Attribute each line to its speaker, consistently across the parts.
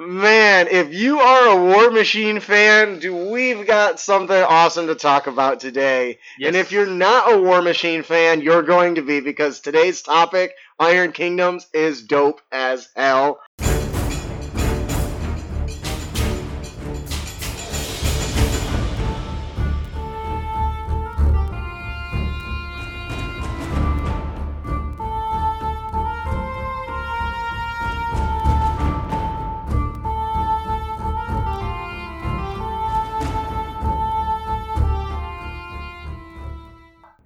Speaker 1: Man, if you are a War Machine fan, do we've got something awesome to talk about today. And if you're not a War Machine fan, you're going to be because today's topic, Iron Kingdoms, is dope as hell.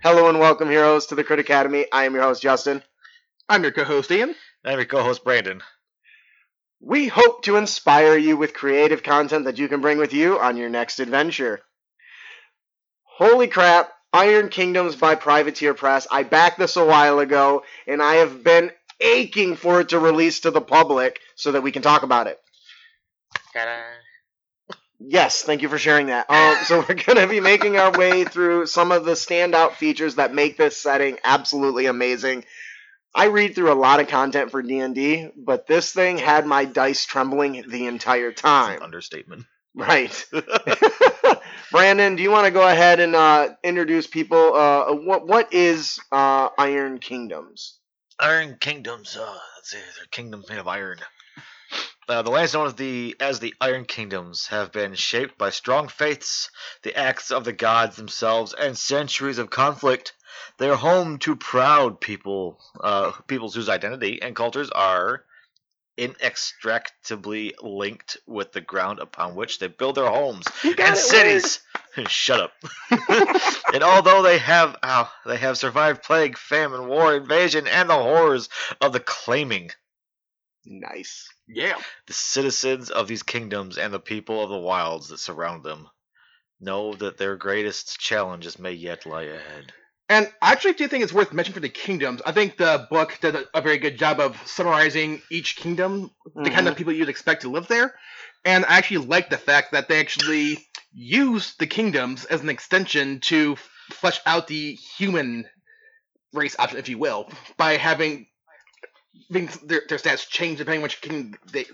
Speaker 1: Hello and welcome, heroes, to the Crit Academy. I am your host, Justin.
Speaker 2: I'm your co-host Ian.
Speaker 3: I'm your co-host Brandon.
Speaker 1: We hope to inspire you with creative content that you can bring with you on your next adventure. Holy crap, Iron Kingdoms by Privateer Press. I backed this a while ago, and I have been aching for it to release to the public so that we can talk about it.
Speaker 3: Ta-da.
Speaker 1: Yes, thank you for sharing that. Um, so we're going to be making our way through some of the standout features that make this setting absolutely amazing. I read through a lot of content for D&D, but this thing had my dice trembling the entire time.
Speaker 3: Understatement.
Speaker 1: Right. Brandon, do you want to go ahead and uh, introduce people? Uh, what what is uh, Iron Kingdoms?
Speaker 3: Iron Kingdoms. Uh, let's see, they're kingdoms made of iron. Uh, the lands known as the as the Iron Kingdoms have been shaped by strong faiths, the acts of the gods themselves, and centuries of conflict. They are home to proud people, uh, peoples whose identity and cultures are inextricably linked with the ground upon which they build their homes and cities. Shut up. and although they have oh, they have survived plague, famine, war, invasion, and the horrors of the claiming,
Speaker 1: Nice.
Speaker 2: Yeah.
Speaker 3: the citizens of these kingdoms and the people of the wilds that surround them know that their greatest challenges may yet lie ahead.
Speaker 2: And I actually do think it's worth mentioning for the kingdoms. I think the book did a, a very good job of summarizing each kingdom, the kind of mm-hmm. people you'd expect to live there. And I actually like the fact that they actually use the kingdoms as an extension to flesh out the human race option, if you will, by having, their, their stats change depending on which kingdom they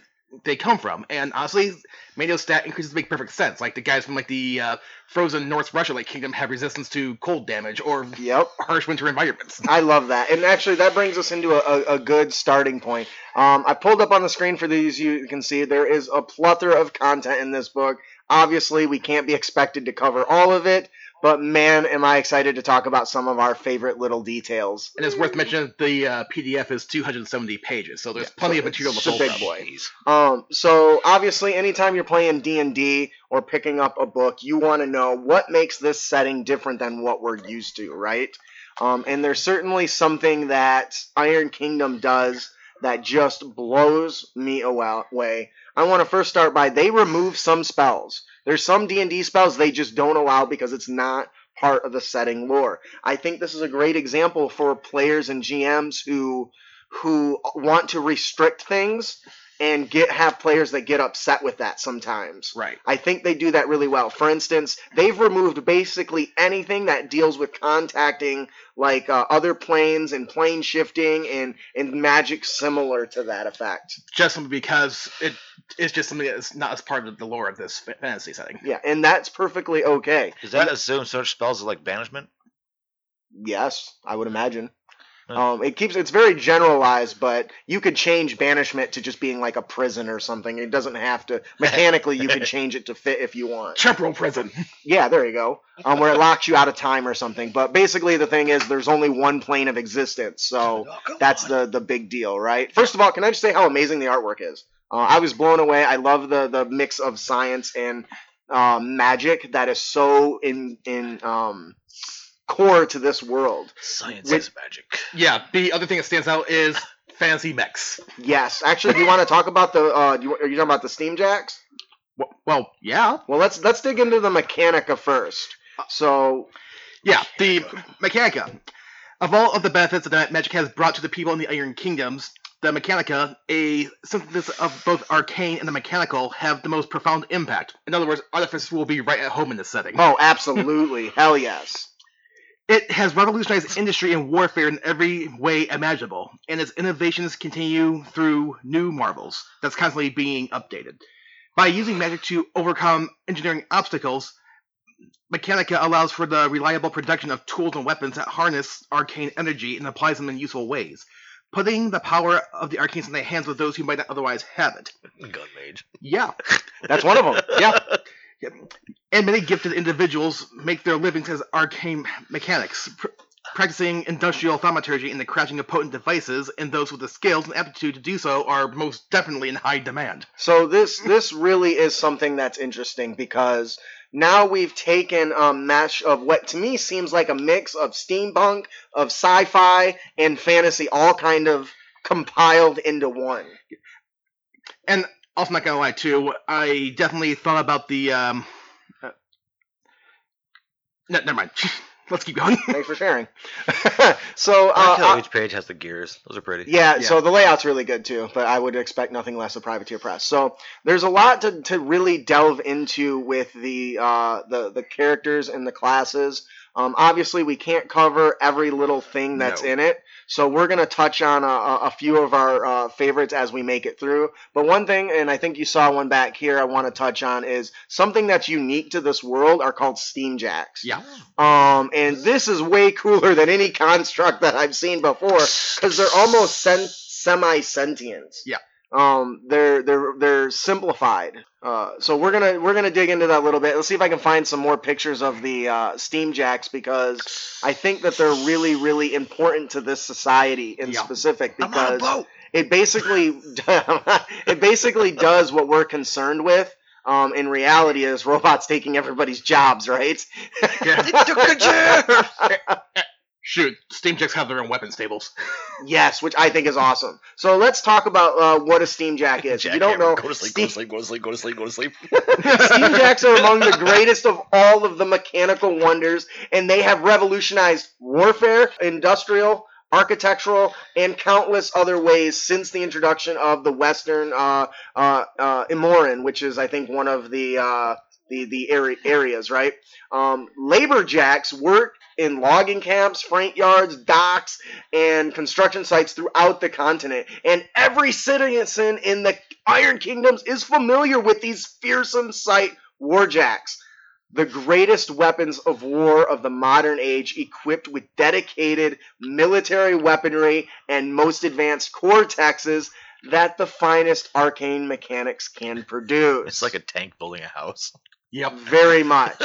Speaker 2: they come from. And honestly, many stat increases make perfect sense. Like the guys from like the uh, frozen North Russia like kingdom have resistance to cold damage or
Speaker 1: Yep.
Speaker 2: harsh winter environments.
Speaker 1: I love that. And actually, that brings us into a, a, a good starting point. Um, I pulled up on the screen for these. You can see there is a plethora of content in this book. Obviously, we can't be expected to cover all of it, but man, am I excited to talk about some of our favorite little details.
Speaker 2: And it's worth mentioning the uh, PDF is 270 pages, so there's plenty of material to pull
Speaker 1: big
Speaker 2: from.
Speaker 1: boy. Um, so obviously, anytime you're playing D and D or picking up a book, you want to know what makes this setting different than what we're used to, right? Um, and there's certainly something that Iron Kingdom does that just blows me away. I want to first start by they remove some spells. There's some D and D spells they just don't allow because it's not part of the setting lore. I think this is a great example for players and GMs who who want to restrict things and get have players that get upset with that sometimes.
Speaker 2: Right.
Speaker 1: I think they do that really well. For instance, they've removed basically anything that deals with contacting like uh, other planes and plane shifting and and magic similar to that effect.
Speaker 2: Just simply because it is just something that's not as part of the lore of this fantasy setting.
Speaker 1: Yeah, and that's perfectly okay.
Speaker 3: Does that assume such spells as like banishment?
Speaker 1: Yes, I would imagine. Um, it keeps it's very generalized, but you could change banishment to just being like a prison or something. It doesn't have to mechanically. You could change it to fit if you want.
Speaker 2: Temporal prison.
Speaker 1: Yeah, there you go. Um, where it locks you out of time or something. But basically, the thing is, there's only one plane of existence, so that's the the big deal, right? First of all, can I just say how amazing the artwork is? Uh, I was blown away. I love the the mix of science and um, magic that is so in in um, core to this world.
Speaker 3: Science
Speaker 1: With-
Speaker 3: is magic.
Speaker 2: Yeah, the other thing that stands out is fancy mechs.
Speaker 1: Yes, actually, do you want to talk about the? Uh, do you, are you talking about the steam jacks?
Speaker 2: Well, well, yeah.
Speaker 1: Well, let's let's dig into the mechanica first. So
Speaker 2: Yeah, the Mechanica. Of all of the benefits that Magic has brought to the people in the Iron Kingdoms, the Mechanica, a synthesis of both arcane and the mechanical, have the most profound impact. In other words, artificers will be right at home in this setting.
Speaker 1: Oh, absolutely. Hell yes.
Speaker 2: It has revolutionized industry and warfare in every way imaginable, and its innovations continue through new marvels that's constantly being updated. By using magic to overcome engineering obstacles, Mechanica allows for the reliable production of tools and weapons that harness arcane energy and applies them in useful ways, putting the power of the arcanes in the hands of those who might not otherwise have it.
Speaker 3: Gun mage.
Speaker 2: Yeah,
Speaker 1: That's one of them.
Speaker 2: yeah. And many gifted individuals make their livings as arcane mechanics, pr- practicing industrial thaumaturgy and the crafting of potent devices, and those with the skills and aptitude to do so are most definitely in high demand.
Speaker 1: So this this really is something that's interesting because now we've taken a mesh of what to me seems like a mix of steampunk, of sci-fi, and fantasy, all kind of compiled into one.
Speaker 2: And also, not gonna lie, too, I definitely thought about the. Um, uh, no, never mind. Let's keep going.
Speaker 1: Thanks for sharing. so
Speaker 3: I like
Speaker 1: uh, uh,
Speaker 3: each page has the gears. Those are pretty.
Speaker 1: Yeah,
Speaker 2: Yeah.
Speaker 1: so the layout's really good too, but I would expect nothing less of Privateer Press. So there's a lot to, to really delve into with the uh, the the characters and the classes. Um, obviously, we can't cover every little thing that's
Speaker 2: No.
Speaker 1: in it, so we're gonna touch on a, a a few of our uh, favorites as we make it through. But one thing, and I think you saw one back here, I want to touch on is something that's unique to this world are called Steam Jacks.
Speaker 2: yeah.
Speaker 1: Um, and this is way cooler than any construct that I've seen before because they're almost sen- semi-sentient.
Speaker 2: Yeah.
Speaker 1: Um, they're they're they're simplified. Uh, so we're gonna we're gonna dig into that a little bit. Let's see if I can find some more pictures of the uh, steam jacks because I think that they're really really important to this society in
Speaker 2: Yeah.
Speaker 1: specific
Speaker 3: I'm on a
Speaker 1: because it basically it basically does what we're concerned with. Um, in reality, is robots taking everybody's jobs, right?
Speaker 2: Yeah.
Speaker 3: It took a chair.
Speaker 2: Shoot, Steam Jacks have their own weapon stables.
Speaker 1: Yes, which I think is awesome. So let's talk about uh, what a steam jack is. if you don't know,
Speaker 3: go to sleep,
Speaker 1: steam,
Speaker 3: go to sleep, go to sleep, go to sleep, go to sleep.
Speaker 1: steam jacks are among the greatest of all of the mechanical wonders, and they have revolutionized warfare, industrial, architectural, and countless other ways since the introduction of the Western uh, uh, uh, Immoren, which is, I think, one of the uh, the the area, areas. Right? Um, labor jacks work in logging camps, freight yards, docks, and construction sites throughout the continent. And every citizen in the Iron Kingdoms is familiar with these fearsome sight warjacks. The greatest weapons of war of the modern age, equipped with dedicated military weaponry and most advanced cortexes that the finest arcane mechanics can produce.
Speaker 3: It's like a tank building a house.
Speaker 2: Yep.
Speaker 1: very much.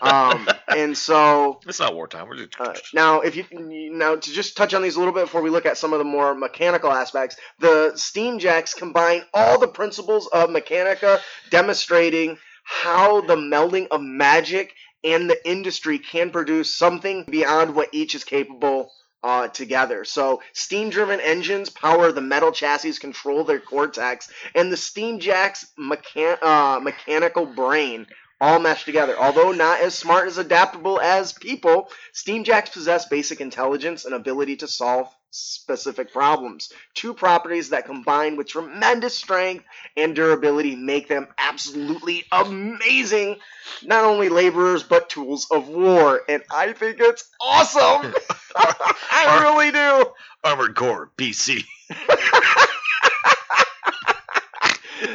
Speaker 1: Um, and so
Speaker 3: It's not wartime. We're just
Speaker 1: uh, now, if you now to just touch on these a little bit before we look at some of the more mechanical aspects, the steam jacks combine all the principles of Mechanica, demonstrating how the melding of magic and the industry can produce something beyond what each is capable uh, together. So, steam-driven engines power the metal chassis, control their cortex, and the steam jacks' mechan- uh, mechanical brain all meshed together. Although not as smart as adaptable as people, steam jacks possess basic intelligence and ability to solve specific problems. Two properties that combine with tremendous strength and durability make them absolutely amazing, not only laborers but tools of war. And I think it's awesome. I really do.
Speaker 3: Armored Core BC.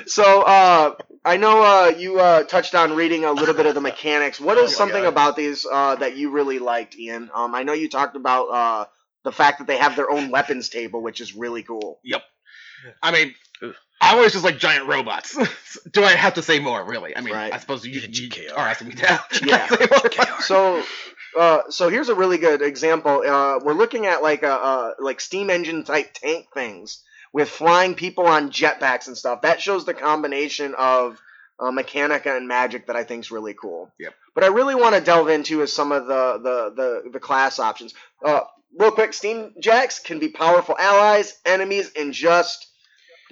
Speaker 1: So, uh, I know uh, you uh, touched on reading a little bit of the mechanics. What is
Speaker 3: Oh
Speaker 1: something
Speaker 3: God.
Speaker 1: about these uh, that you really liked, Ian? Um, I know you talked about uh, the fact that they have their own weapons table, which is really cool. Yep.
Speaker 2: I mean, I always just like giant robots. Do I have to say more, really? I mean,
Speaker 1: Right.
Speaker 2: I suppose you,
Speaker 3: Yeah,
Speaker 2: you
Speaker 3: GKR.
Speaker 2: are asking me to.
Speaker 1: Yeah.
Speaker 2: say more.
Speaker 1: So, uh, so here's a really good example. Uh, we're looking at like a, a like steam engine type tank things with flying people on jetpacks and stuff. That shows the combination of uh, Mechanica and Magic that I think is really cool.
Speaker 2: Yep.
Speaker 1: But I really want to delve into is some of the the the, the class options. Uh, real quick, Steam Jacks can be powerful allies, enemies, and just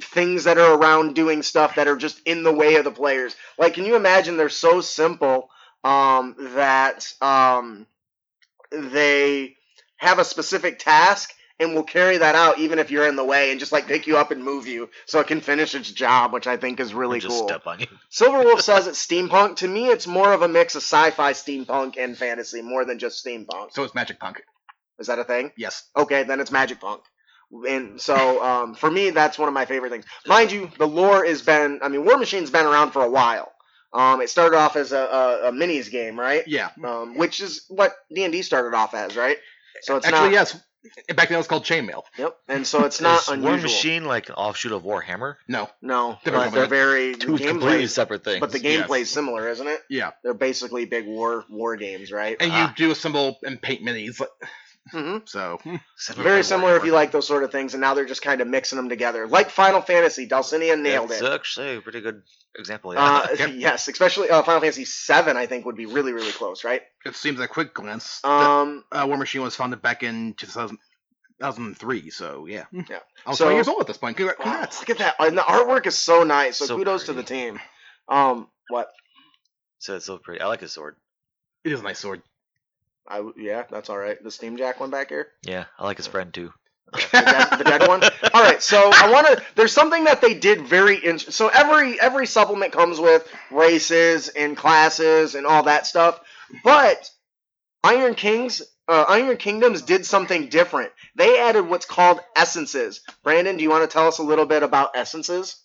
Speaker 1: things that are around doing stuff that are just in the way of the players. Like, can you imagine? They're so simple um, that um, they have a specific task and will carry that out even if you're in the way and just like pick you up and move you so it can finish its job, which I think is really
Speaker 3: Or just
Speaker 1: cool.
Speaker 3: step on you.
Speaker 1: Silverwolf says it's steampunk. To me, it's more of a mix of sci-fi, steampunk, and fantasy more than just steampunk.
Speaker 2: So it's Magic Punk.
Speaker 1: Is that a thing?
Speaker 2: Yes.
Speaker 1: Okay, then it's Magic Punk. And so, um, for me, that's one of my favorite things. Mind you, the lore has been, I mean, War Machine's been around for a while. Um, it started off as a, a, a minis game, right?
Speaker 2: Yeah.
Speaker 1: Um, which is what D&D started off as, right? So it's
Speaker 2: Actually,
Speaker 1: not,
Speaker 2: yes. Back then it was called Chainmail.
Speaker 1: Yep. And so it's not
Speaker 3: Is
Speaker 1: unusual.
Speaker 3: War Machine like an offshoot of Warhammer?
Speaker 2: No.
Speaker 1: No,
Speaker 2: Different
Speaker 1: but they're
Speaker 2: company.
Speaker 1: very
Speaker 3: Two
Speaker 1: the
Speaker 3: completely
Speaker 1: gameplay,
Speaker 3: separate things.
Speaker 1: but the
Speaker 2: Yes.
Speaker 1: gameplay's similar, isn't it?
Speaker 2: Yeah.
Speaker 1: They're basically big war war games, right?
Speaker 2: And
Speaker 3: Ah.
Speaker 2: you do assemble and paint minis.
Speaker 1: Hmm
Speaker 2: So
Speaker 1: Very similar if you like those sort of things, and now they're just kind of mixing them together, like Final Fantasy. Dulcinea nailed
Speaker 3: That's
Speaker 1: it.
Speaker 3: actually a pretty good example. Yeah.
Speaker 1: Uh,
Speaker 2: Yep.
Speaker 1: Yes, especially uh, Final Fantasy Seven. I think would be really, really close, right?
Speaker 2: it seems at a quick glance that
Speaker 1: Um,
Speaker 2: uh, War Machine was founded back in 2000, 2003. So yeah.
Speaker 1: Yeah.
Speaker 2: I was
Speaker 1: So-
Speaker 2: 20 years old at this point. Congra-
Speaker 1: wow, look at that, and the artwork is so nice. So,
Speaker 3: So
Speaker 1: kudos to the team. Um, what?
Speaker 3: so it's so pretty. I like his sword.
Speaker 2: It is a nice sword.
Speaker 1: I w- yeah, that's all right. The Steam Jack one back here,
Speaker 3: Yeah, I like his friend too.
Speaker 1: the dead, the dead one. All right, so I want to. There's something that they did very. In, so every every supplement comes with races and classes and all that stuff, but Iron Kings, uh, Iron Kingdoms did something different. They added what's called essences. Brandon, do you want to tell us a little bit about essences?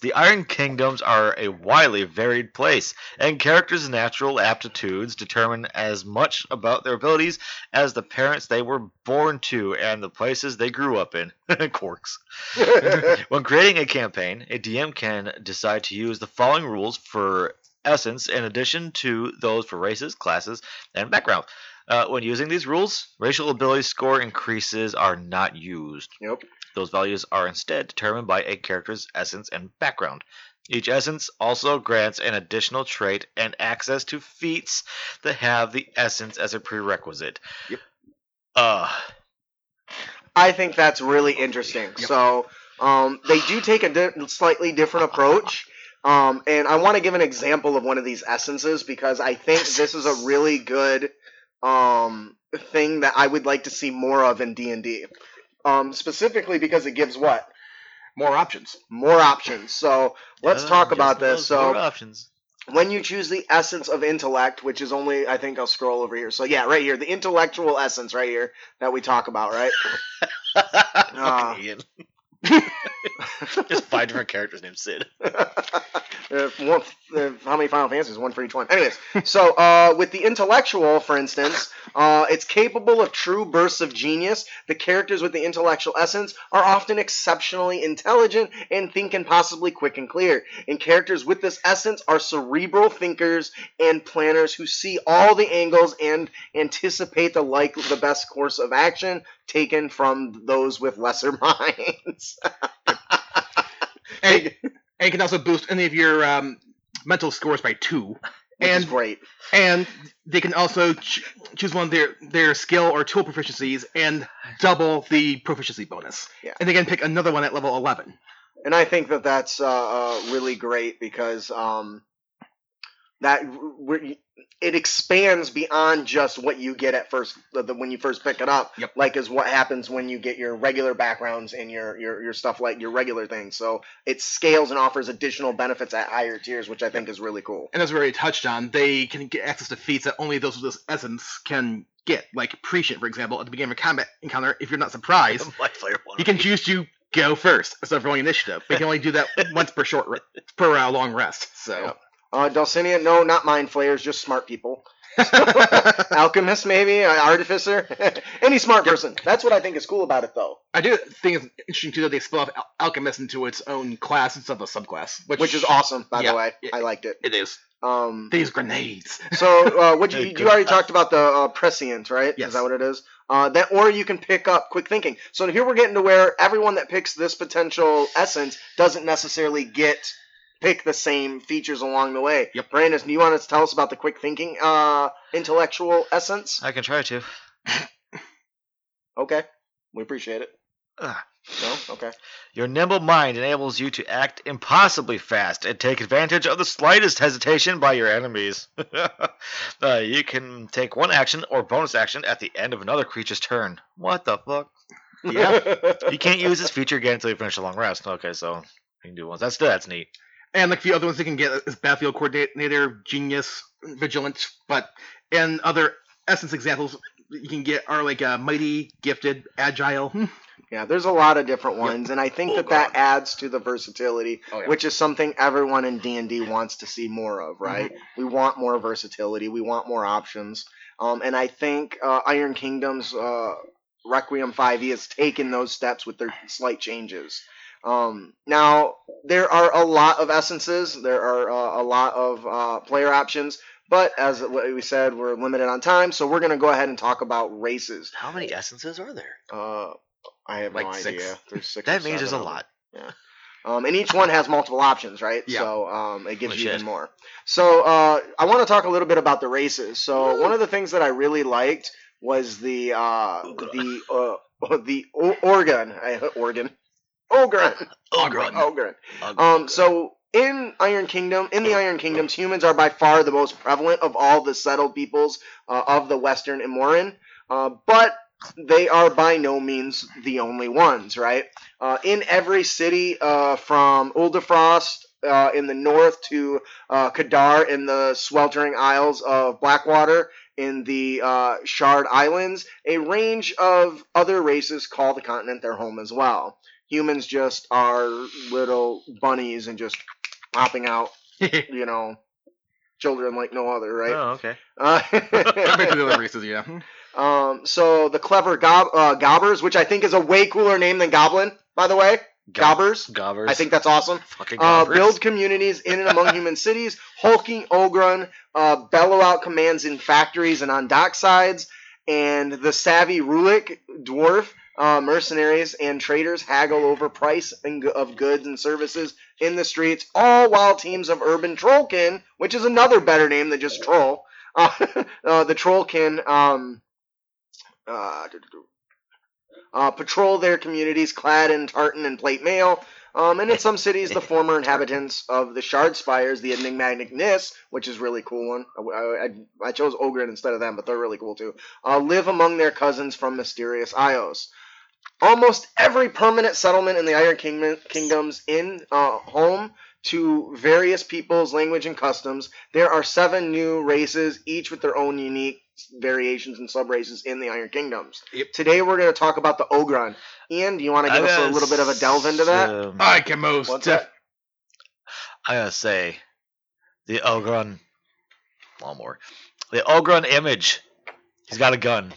Speaker 3: The Iron Kingdoms are a widely varied place, and characters' natural aptitudes determine as much about their abilities as the parents they were born to and the places they grew up in. Corks. when creating a campaign, a DM can decide to use the following rules for essence in addition to those for races, classes, and background. Uh, when using these rules, racial ability score increases are not used.
Speaker 1: Yep.
Speaker 3: Those values are instead determined by a character's essence and background. Each essence also grants an additional trait and access to feats that have the essence as a prerequisite.
Speaker 2: Yep.
Speaker 3: Uh,
Speaker 1: I think that's really interesting.
Speaker 2: Yep.
Speaker 1: So um, they do take a di- slightly different approach. Um, and I want to give an example of one of these essences because I think this is a really good um, thing that I would like to see more of in D and D. Um, specifically because it gives what
Speaker 2: More options.
Speaker 1: more options. So let's
Speaker 3: yeah,
Speaker 1: talk about this. So
Speaker 3: options.
Speaker 1: when you choose the essence of intellect, which is only I think I'll scroll over here. So yeah, right here, the intellectual essence right here that we talk about, right? Ah.
Speaker 3: Just five different characters named Cid.
Speaker 1: Uh, one, uh, how many Final Fantasies? One for each one. Anyways, so uh, with the intellectual, for instance, uh, it's capable of true bursts of genius. The characters with the intellectual essence are often exceptionally intelligent and think and possibly quick and clear. And characters with this essence are cerebral thinkers and planners who see all the angles and anticipate the like the best course of action taken from those with lesser minds.
Speaker 2: And, and you can also boost any of your um, mental scores by two.
Speaker 1: Which
Speaker 2: And
Speaker 1: great.
Speaker 2: and they can also ch- choose one of their, their skill or tool proficiencies and double the proficiency bonus.
Speaker 1: Yeah.
Speaker 2: And they can pick another one at level 11.
Speaker 1: and I think that that's uh, uh, really great because um, that it expands beyond just what you get at first when you first pick it up.
Speaker 2: Yep.
Speaker 1: Like is what happens when you get your regular backgrounds and your, your your stuff like your regular things. So it scales and offers additional benefits at higher tiers, which I think is really cool.
Speaker 2: And as we already touched on, they can get access to feats that only those with this essence can get. Like Prescient, for example, at the beginning of a combat encounter, if you're not surprised,
Speaker 3: My player one.
Speaker 2: you can choose to go first instead of rolling initiative. But you can only do that once per short re- per uh, long rest. So
Speaker 1: Yep. Uh, Dulcinea, no, not mind flayers, just smart people. Alchemist, maybe, uh, artificer, any smart
Speaker 2: Yep.
Speaker 1: person. That's what I think is cool about it, though.
Speaker 2: I do think it's interesting too that they split off Al- Alchemist into its own class instead of a subclass, which,
Speaker 1: Which is awesome, by
Speaker 2: Yeah,
Speaker 1: the way.
Speaker 2: yeah.
Speaker 1: I liked it.
Speaker 2: It is.
Speaker 1: Um,
Speaker 2: They use grenades.
Speaker 1: so, uh, what you, you already talked about the uh, prescient, right?
Speaker 2: Yes.
Speaker 1: Is that what it is? Uh, that, or you can pick up quick thinking. So here we're getting to where everyone that picks this potential essence doesn't necessarily get pick the same features along the way.
Speaker 2: Yep.
Speaker 1: Brandon, do you want to tell us about the quick thinking uh, intellectual essence?
Speaker 3: I can try to.
Speaker 1: Okay, we appreciate it.
Speaker 3: Ugh.
Speaker 1: No, okay.
Speaker 3: Your nimble mind enables you to act impossibly fast and take advantage of the slightest hesitation by your enemies. uh, you can take one action or bonus action at the end of another creature's turn. What the fuck?
Speaker 2: Yeah.
Speaker 3: You can't use this feature again until you finish a long rest. Okay, so you can do once. That's that's neat.
Speaker 2: And like a few other ones you can get is Battlefield Coordinator, Genius, Vigilant, but and other Essence examples you can get are like uh, Mighty, Gifted, Agile. Hmm.
Speaker 1: Yeah, there's a lot of different
Speaker 2: Yep.
Speaker 1: ones, and I think
Speaker 3: Oh,
Speaker 1: that that adds to the versatility,
Speaker 2: Oh, yeah.
Speaker 1: which is something everyone in D and D wants to see more of, right?
Speaker 2: Mm-hmm.
Speaker 1: We want more versatility, we want more options, um, and I think uh, Iron Kingdom's uh, Requiem 5e has taken those steps with their slight changes. Um, now there are a lot of essences, there are uh, a lot of uh, player options, but as we said, we're limited on time, so we're gonna go ahead and talk about races.
Speaker 3: How many essences are there?
Speaker 1: Uh, I have
Speaker 2: Like
Speaker 1: no
Speaker 2: six.
Speaker 1: idea. There's six.
Speaker 3: That means there's a
Speaker 1: seven of them.
Speaker 3: lot.
Speaker 1: Um, and each one has multiple options, right?
Speaker 2: Yeah.
Speaker 1: So um, it gives you even more. So uh, I want to talk a little bit about the races. So one of the things that I really liked was the uh, the uh, the o- organ, I, organ, ogren, Ogrun. Um, so in Iron Kingdom, in the Iron Kingdoms, humans are by far the most prevalent of all the settled peoples uh, of the Western Immoren, uh, but they are by no means the only ones, right? Uh, in every city, uh, from Uldenfrost uh, in the north to uh, Kadar in the sweltering isles of Blackwater in the uh, Shard Islands, a range of other races call the continent their home as well humans just are little bunnies and just popping out, you know, children like no other, right?
Speaker 3: Oh, okay.
Speaker 1: Uh,
Speaker 2: Compared to the other races, yeah.
Speaker 1: um, so the clever gob- uh, gobbers, which I think is a way cooler name than goblin, by the way. Gobbers.
Speaker 3: Gobbers.
Speaker 1: I think that's awesome.
Speaker 3: fucking
Speaker 1: Uh,
Speaker 3: gobbers.
Speaker 1: build communities in and among human cities, hulking Ogrun, uh, bellow out commands in factories and on docksides, and the savvy Rhulic dwarf uh, mercenaries and traders haggle over price and of goods and services in the streets, all while teams of urban trollkin, which is another better name than just troll, uh, uh, the trollkin um, uh, uh, patrol their communities clad in tartan and plate mail. Um, and in some cities, the former inhabitants of the Shard Spires, the enigmatic Nyss, which is really cool one. I, I, I chose Ogren instead of them, but they're really cool too. Uh, live among their cousins from mysterious Ios. Almost every permanent settlement in the Iron Kingdom, Kingdoms in uh, home to various peoples, language, and customs. There are seven new races, each with their own unique variations and sub races in the Iron Kingdoms.
Speaker 2: Yep.
Speaker 1: Today we're going to talk about the Ogrun. Ian, do you want to give
Speaker 3: I
Speaker 1: us a little bit of a delve into that?
Speaker 3: um,
Speaker 2: I can most.
Speaker 1: What's
Speaker 2: def-
Speaker 1: that?
Speaker 3: I gotta say, the Ogrun lawnmower, the Ogrun image. He's got a gun,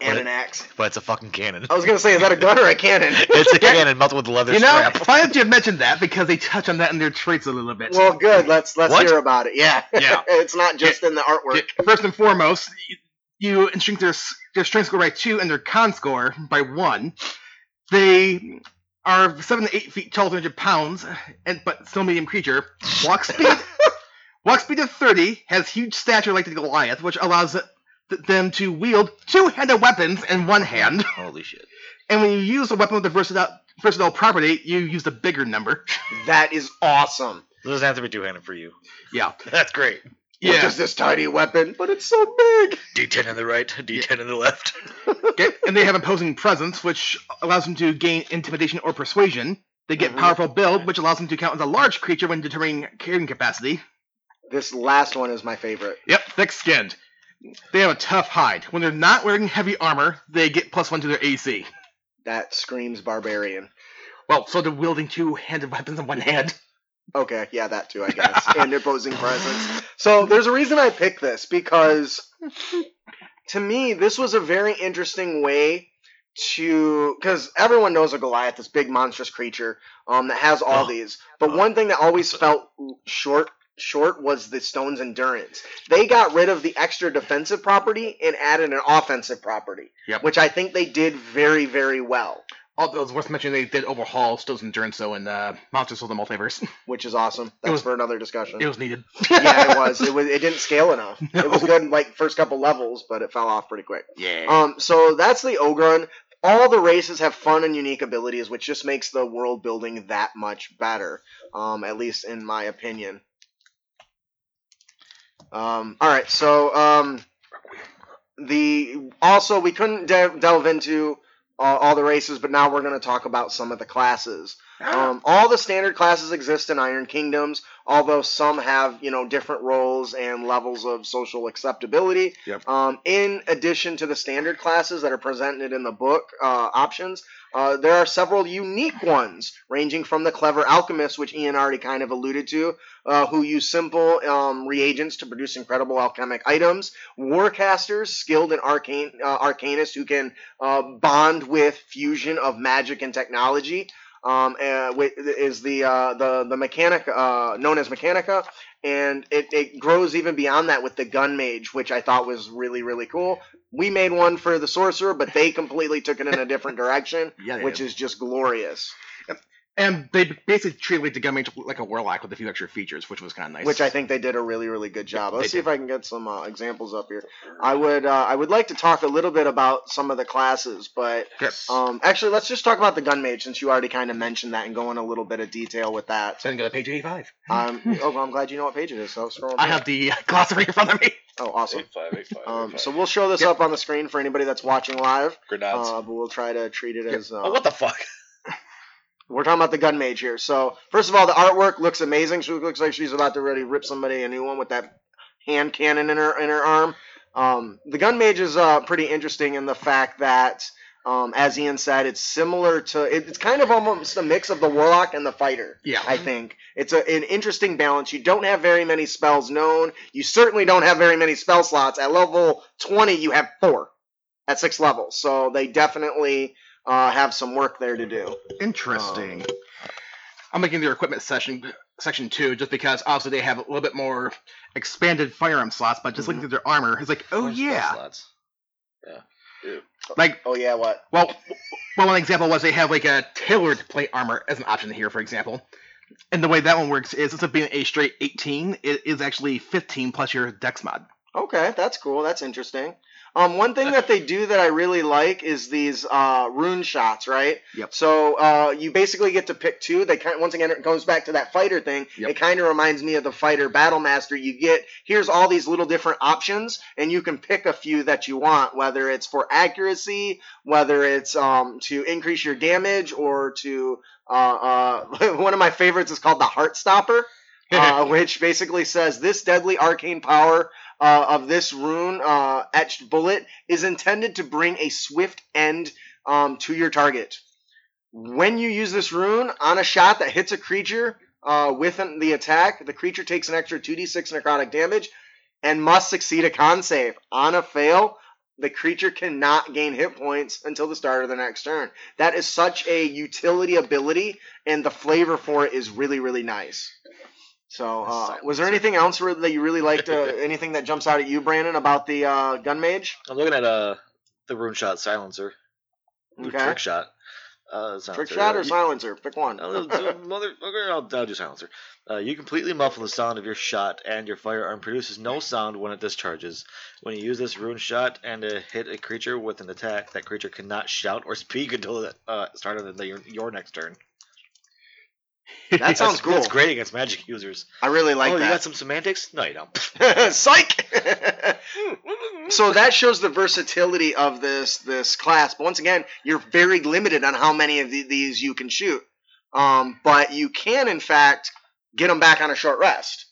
Speaker 1: And
Speaker 3: What?
Speaker 1: an axe.
Speaker 3: but it's a fucking cannon.
Speaker 1: I was going to say, is that a gun or a cannon?
Speaker 3: it's a cannon melted with a leather
Speaker 2: You know,
Speaker 3: strap.
Speaker 2: funny that you mention that because they touch on that in their traits a little bit.
Speaker 1: well, good. Let's let's
Speaker 3: What?
Speaker 1: hear about it. Yeah.
Speaker 2: Yeah.
Speaker 1: it's not just in the artwork.
Speaker 2: Yeah, First and foremost, you, you increase their their strength score by two and their con score by one. They are seven to eight feet tall, 300 pounds, and but still medium creature. Walk speed, walk speed of 30, has huge stature like the Goliath, which allows it- them to wield two-handed weapons in one hand.
Speaker 3: Holy shit!
Speaker 2: And when you use a weapon with a versatile, versatile property, you use the bigger number.
Speaker 1: That is awesome.
Speaker 3: It doesn't have to be two-handed for you.
Speaker 2: Yeah.
Speaker 3: That's great.
Speaker 2: Yeah.
Speaker 1: just this tiny weapon, but it's so big.
Speaker 3: D10 on the right, D10 on the left.
Speaker 2: Okay, and they have imposing presence, which allows them to gain intimidation or persuasion. They get
Speaker 1: Mhm.
Speaker 2: powerful build, which allows them to count as a large creature when determining carrying capacity.
Speaker 1: This last one is my favorite.
Speaker 2: Yep, thick skinned. They have a tough hide. When they're not wearing heavy armor, they get plus one to their AC.
Speaker 1: That screams barbarian.
Speaker 2: Well, so they're wielding two handed weapons in one hand.
Speaker 1: Okay, yeah, that too, I guess. and opposing presence. So there's a reason I picked this because to me, this was a very interesting way to because everyone knows a Goliath, this big monstrous creature um, that has all
Speaker 3: Oh.
Speaker 1: these. But one thing that always felt short short was the stone's endurance. They got rid of the extra defensive property and added an offensive property,
Speaker 2: Yep.
Speaker 1: which I think they did very very well.
Speaker 2: Although it's worth mentioning they did overhaul Stone's Endurance though in uh, Monsters of the Multiverse.
Speaker 1: Which is awesome. That's
Speaker 2: was-
Speaker 1: for another discussion.
Speaker 2: it was needed.
Speaker 1: yeah, it was. It was. It didn't scale enough. It was good in like first couple levels, but it fell off pretty quick.
Speaker 2: Yeah.
Speaker 1: Um, so that's the Ogrun. All the races have fun and unique abilities, which just makes the world building that much better. Um, at least in my opinion. Um, all right, so um, the also we couldn't de- delve into all, all the races, but now we're going to talk about some of the classes.
Speaker 2: Ah.
Speaker 1: Um, all the standard classes exist in Iron Kingdoms, although some have you know different roles and levels of social acceptability.
Speaker 2: Yep.
Speaker 1: Um, in addition to the standard classes that are presented in the book uh, options, uh, there are several unique ones, ranging from the clever alchemist, which Ian already kind of alluded to, uh, who use simple um, reagents to produce incredible alchemic items. Warcasters, skilled in arcane uh, arcanists who can uh, bond with fusion of magic and technology. Um, uh, is the uh, the the mechanica uh, known as mechanica, and it, it grows even beyond that with the gun mage, which I thought was really really cool. We made one for the sorcerer, but they completely took it in a different direction,
Speaker 2: Yeah,
Speaker 1: which is just glorious.
Speaker 2: And they basically treated the gun mage like a warlock with a few extra features, which was kind of nice.
Speaker 1: Which I think they did a really really good job.
Speaker 2: They
Speaker 1: Let's see
Speaker 2: did.
Speaker 1: if I can get some uh, examples up here. I would uh, I would like to talk a little bit about some of the classes, but
Speaker 2: Yes.
Speaker 1: um, actually let's just talk about the gun mage since you already kind of mentioned that and go in a little bit of detail with that.
Speaker 2: So then go to page 85.
Speaker 1: Um, oh, well, I'm glad you know what page it is. So scroll.
Speaker 2: I have the glossary in front of me.
Speaker 1: Oh, awesome.
Speaker 4: Eight five eight five.
Speaker 1: Um, so we'll show this up on the screen for anybody that's watching live,
Speaker 4: grenades.
Speaker 1: uh, but we'll try to treat it
Speaker 2: Yep.
Speaker 1: as. Uh,
Speaker 4: oh, what the fuck?
Speaker 1: We're talking about the gun mage here. So first of all, the artwork looks amazing. She looks like she's about to really rip somebody a new one with that hand cannon in her in her arm. Um, the gun mage is uh, pretty interesting in the fact that, um, as Ian said, it's similar to it, it's kind of almost a mix of the warlock and the fighter.
Speaker 2: Yeah.
Speaker 1: I think it's a, an interesting balance. You don't have very many spells known. You certainly don't have very many spell slots. At level 20, you have four at six levels. So they definitely uh, have some work there to do.
Speaker 2: Interesting.
Speaker 1: Um,
Speaker 2: I'm making their equipment section section two just because obviously they have a little bit more expanded firearm slots, but just looking
Speaker 1: Mm-hmm.
Speaker 2: at their armor, it's like, oh
Speaker 4: yeah. spell
Speaker 2: yeah.
Speaker 4: slots.
Speaker 2: Like
Speaker 1: Oh yeah, what?
Speaker 2: well well one example was they have like a tailored plate armor as an option here, for example. And the way that one works is instead of being a straight 18, it is actually 15 plus your dex mod.
Speaker 1: Okay, that's cool. That's interesting. Um, one thing that they do that I really like is these uh, rune shots, right?
Speaker 2: Yep.
Speaker 1: So uh, you basically get to pick two. They kind of, once again it goes back to that fighter thing.
Speaker 2: Yep.
Speaker 1: It kind of reminds me of the fighter battle master. You get here's all these little different options, and you can pick a few that you want, whether it's for accuracy, whether it's um, to increase your damage, or to uh, uh, one of my favorites is called the Heart Stopper. uh, which basically says this deadly arcane power uh, of this rune uh, etched bullet is intended to bring a swift end um, to your target. When you use this rune on a shot that hits a creature uh, with an- the attack, the creature takes an extra 2d6 necrotic damage and must succeed a con save. On a fail, the creature cannot gain hit points until the start of the next turn. That is such a utility ability, and the flavor for it is really, really nice. So, uh, was there anything else that you really liked? Uh, anything that jumps out at you, Brandon, about the uh, gun mage?
Speaker 3: I'm looking at uh the rune shot silencer. Ooh,
Speaker 1: Okay.
Speaker 3: Trick shot. Uh,
Speaker 1: Trick shot or
Speaker 3: You-
Speaker 1: silencer? Pick one.
Speaker 3: I'll motherfucker, I'll, I'll do silencer. Uh, you completely muffle the sound of your shot, and your firearm produces no sound when it discharges. When you use this rune shot and uh, hit a creature with an attack, that creature cannot shout or speak until the uh, start of the, your, your next turn.
Speaker 1: That sounds
Speaker 3: That's-
Speaker 1: cool.
Speaker 3: That's great against magic users.
Speaker 1: I really like
Speaker 3: oh, you got some semantics? No, you don't.
Speaker 1: Psych. so that shows the versatility of this this class. But once again, you're very limited on how many of the, these you can shoot. Um, but you can, in fact, get them back on a short rest,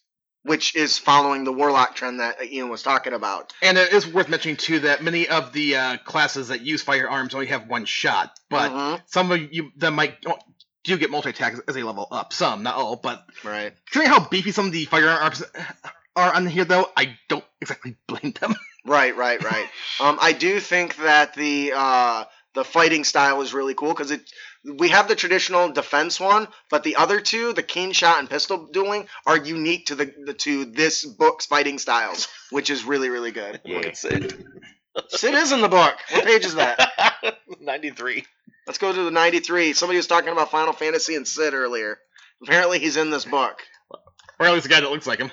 Speaker 1: which is following the warlock trend that Ian was talking about.
Speaker 2: And it is worth mentioning too that many of the uh, classes that use firearms only have one shot, but
Speaker 1: Mhm.
Speaker 2: some of you that might do get multi attacks as they level up. Some, not all, but
Speaker 1: right.
Speaker 2: considering how beefy some of the firearms are on here, though, I don't exactly blame them.
Speaker 1: Right, right, right. um, I do think that the uh, the fighting style is really cool because it we have the traditional defense one, but the other two, the keen shot and pistol dueling, are unique to the, the to this book's fighting styles, which is really really good.
Speaker 3: Yeah.
Speaker 4: Look at Cid.
Speaker 1: Cid is in the book. What page is that?
Speaker 3: 93.
Speaker 1: Let's go to the 93. Somebody was talking about Final Fantasy and Cid earlier. Apparently, he's in this book.
Speaker 2: or at least the guy that looks like him.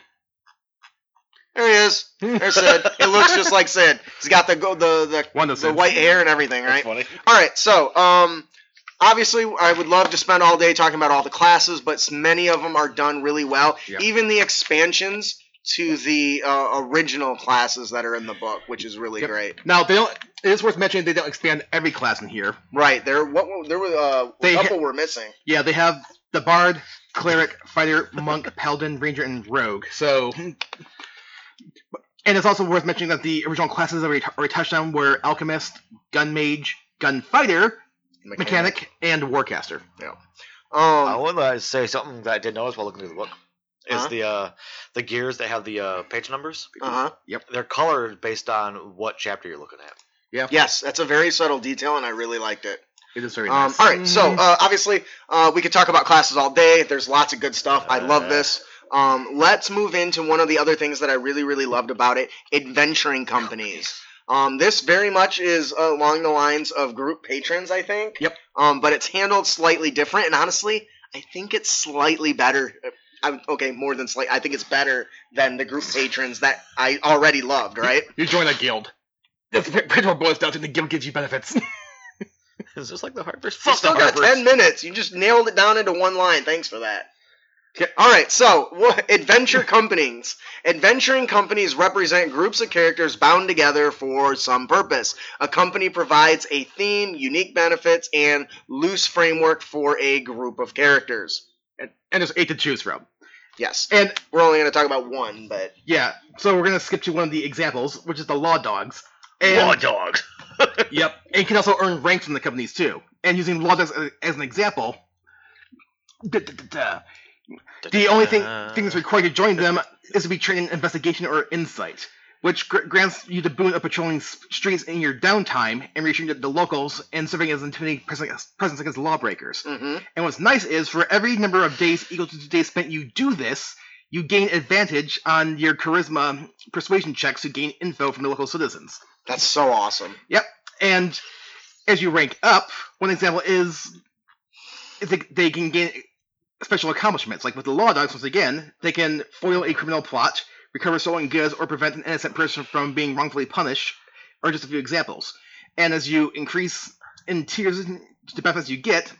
Speaker 1: There he is. There's Cid. It looks just like Cid. He's got the the the,
Speaker 2: One
Speaker 1: the
Speaker 2: them.
Speaker 1: white hair and everything, right?
Speaker 4: That's funny.
Speaker 1: All right, so um, obviously, I would love to spend all day talking about all the classes, but many of them are done really well.
Speaker 2: Yeah.
Speaker 1: Even the expansions to the uh, original classes that are in the book, which is really
Speaker 2: Yep.
Speaker 1: great.
Speaker 2: Now they don't. It is worth mentioning they don't expand every class in here.
Speaker 1: Right there, what were- there were uh,
Speaker 2: They
Speaker 1: a
Speaker 2: ha-
Speaker 1: couple were missing.
Speaker 2: Yeah, they have the bard, cleric, fighter, monk, paladin, ranger, and rogue. So, and it's also worth mentioning that the original classes that we already touched on were alchemist, gun mage, gunfighter, mechanic, and warcaster.
Speaker 3: I
Speaker 1: Um,
Speaker 3: would like to say something that I didn't notice while looking through the book. Is
Speaker 1: Uh-huh.
Speaker 3: the uh, the gears that have the uh, page numbers?
Speaker 1: uh huh. Yep.
Speaker 3: They're colored based on what chapter you're looking at. Yeah.
Speaker 1: Yes, that's a very subtle detail, and I really liked it.
Speaker 2: It is very
Speaker 1: Um,
Speaker 2: nice.
Speaker 1: all right, so uh, obviously uh, we could talk about classes all day. There's lots of good stuff. I love this. Um, let's move into one of the other things that I really, really loved about it: adventuring companies. Um, this very much is along the lines of group patrons, I think.
Speaker 2: Yep.
Speaker 1: Um, but it's handled slightly different, and honestly, I think it's slightly better. I, okay, more than slight. I think it's better than the group patrons that I already loved. Right?
Speaker 2: you join a guild. That's pretty much boils down to the guild gives you benefits.
Speaker 3: Is this like the Harpers?
Speaker 1: You
Speaker 3: Fuck
Speaker 1: still
Speaker 3: the
Speaker 1: got
Speaker 3: Harpers.
Speaker 1: ten minutes. You just nailed it down into one line. Thanks for that. All right, so what, adventure companies. Adventuring companies represent groups of characters bound together for some purpose. A company provides a theme, unique benefits, and loose framework for a group of characters.
Speaker 2: And, and there's eight to choose from.
Speaker 1: Yes,
Speaker 2: And
Speaker 1: we're only going to talk about one, but
Speaker 2: yeah, so we're gonna skip to one of the examples, which is the law dogs. And,
Speaker 3: Law dogs.
Speaker 2: Yep, and you can also earn ranks from the companies too. And using law dogs as, as an example, duh, duh, duh. the only thing thing that's required to join them is to be trained in investigation or insight, which gr- grants you the boon of patrolling streets in your downtime and reaching the, the locals and serving as an intimidating presence presence against lawbreakers.
Speaker 1: hmm
Speaker 2: And what's nice is for every number of days equal to the days spent you do this, you gain advantage on your charisma persuasion checks to gain info from the local citizens.
Speaker 1: that's so awesome. Yep.
Speaker 2: And as you rank up, one example is, is they, they can gain special accomplishments. Like with the law dogs, once again, they can foil a criminal plot, recover stolen goods, or prevent an innocent person from being wrongfully punished, are just a few examples. And as you increase in tiers, the benefits you get,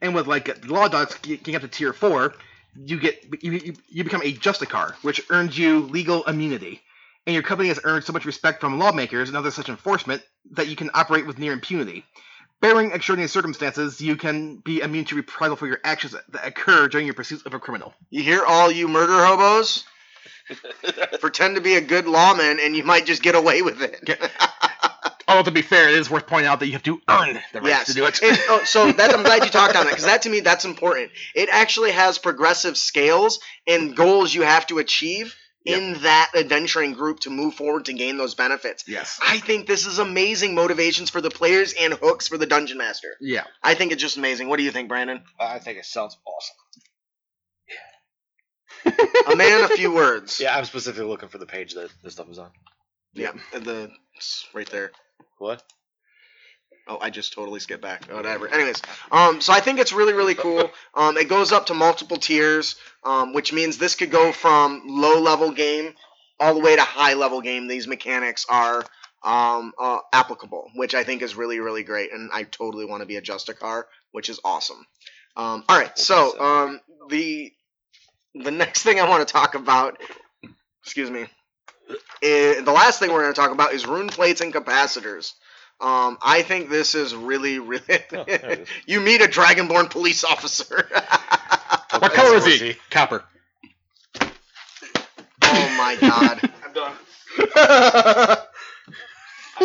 Speaker 2: and with like the law dogs getting up to tier four, you get you, you, become a justicar, which earns you legal immunity. And your company has earned so much respect from lawmakers and other such enforcement that you can operate with near impunity. Bearing extraordinary circumstances, you can be immune to reprisal for your actions that occur during your pursuit of a criminal.
Speaker 1: You hear all you murder hobos? Pretend to be a good lawman, and you might just get away with it.
Speaker 2: Although to be fair, it is worth pointing out that you have to earn the right
Speaker 1: yes.
Speaker 2: to do it.
Speaker 1: And, oh, so that I'm glad you talked on that because that to me that's important. It actually has progressive scales and goals you have to achieve in that adventuring group to move forward to gain those benefits.
Speaker 2: yes.
Speaker 1: I think this is amazing motivations for the players and hooks for the dungeon master.
Speaker 2: Yeah.
Speaker 1: I think it's just amazing. What do you think, Brandon?
Speaker 3: I think it sounds awesome.
Speaker 1: A man, a few words.
Speaker 3: Yeah, I'm specifically looking for the page that this stuff is on.
Speaker 1: yeah. and The it's right there.
Speaker 3: What?
Speaker 1: Oh, I just totally skipped back. Whatever. Anyways, um, so I think it's really, really cool. Um, it goes up to multiple tiers, um, which means this could go from low level game all the way to high level game. These mechanics are um, uh, applicable, which I think is really, really great. And I totally want to be a Justicar, which is awesome. Um, all right, so um, the the next thing I want to talk about, excuse me, is, the last thing we're going to talk about is rune plates and capacitors. Um, I think this is really, really.
Speaker 3: Oh, there it is.
Speaker 1: you meet a dragonborn police officer.
Speaker 2: What color is he? Copper.
Speaker 1: oh my god.
Speaker 2: I'm done.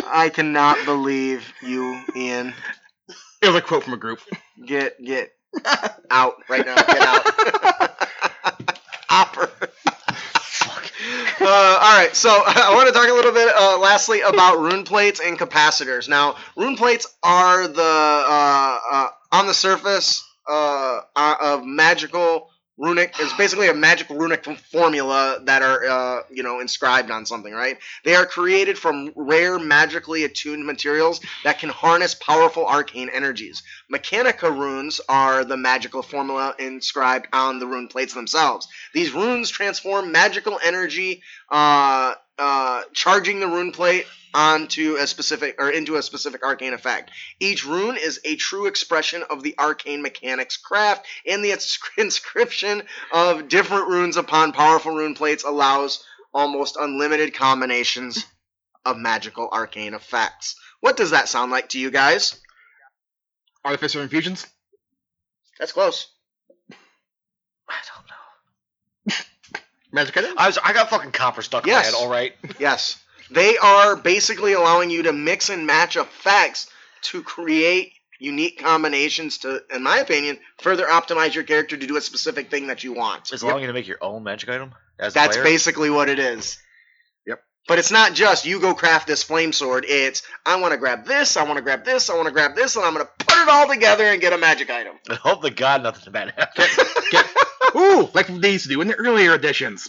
Speaker 1: I cannot believe you, Ian.
Speaker 2: It was a quote from a group.
Speaker 1: Get get out right now. Get out. Opera. Uh, all right, so I want to talk a little bit, uh, lastly, about rune plates and capacitors. Now, rune plates are the uh, uh, on the surface uh, uh, of magical runic. It's basically a magic runic formula that are uh, you know inscribed on something, right? They are created from rare, magically attuned materials that can harness powerful arcane energies. Mechanica runes are the magical formula inscribed on the rune plates themselves. These runes transform magical energy, uh, uh, charging the rune plate onto a specific or into a specific arcane effect. Each rune is a true expression of the arcane mechanics craft, and the inscription of different runes upon powerful rune plates allows almost unlimited combinations of magical arcane effects. What does that sound like to you guys?
Speaker 2: Artificer infusions.
Speaker 1: That's close.
Speaker 3: I don't know.
Speaker 2: Magic item.
Speaker 3: I was I got fucking copper stuck
Speaker 1: Yes.
Speaker 3: in my head. All right.
Speaker 1: Yes. They are basically allowing you to mix and match effects to create unique combinations to, in my opinion, further optimize your character to do a specific thing that you want.
Speaker 3: It's allowing you to make your own magic item. As
Speaker 1: That's basically what it is.
Speaker 2: Yep.
Speaker 1: But it's not just you go craft this flame sword. It's I want to grab this, I want to grab this, I want to grab this, and I'm going to put it all together and get a magic item.
Speaker 3: I hope to God nothing bad happens.
Speaker 2: Ooh, like they used to do in the earlier editions.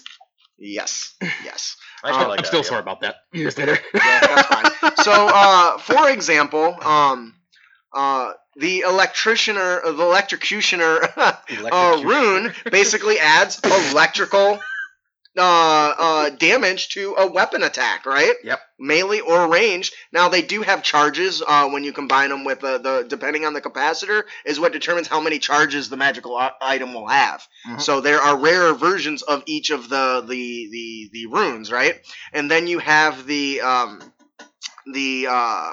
Speaker 1: Yes. Yes.
Speaker 3: I
Speaker 1: Um,
Speaker 3: feel like
Speaker 2: I'm
Speaker 3: that,
Speaker 2: still
Speaker 3: yeah.
Speaker 2: sorry about that. Years later.
Speaker 1: Yeah, that's fine. So, uh, for example, um, uh, the electricianer, the electrocutioner uh, rune basically adds electrical uh, uh, damage to a weapon attack, right?
Speaker 2: Yep.
Speaker 1: Melee or range. Now they do have charges uh, when you combine them with uh, the depending on the capacitor is what determines how many charges the magical item will have.
Speaker 2: Mhm.
Speaker 1: So there are rarer versions of each of the the the, the runes, right? And then you have the um, the uh,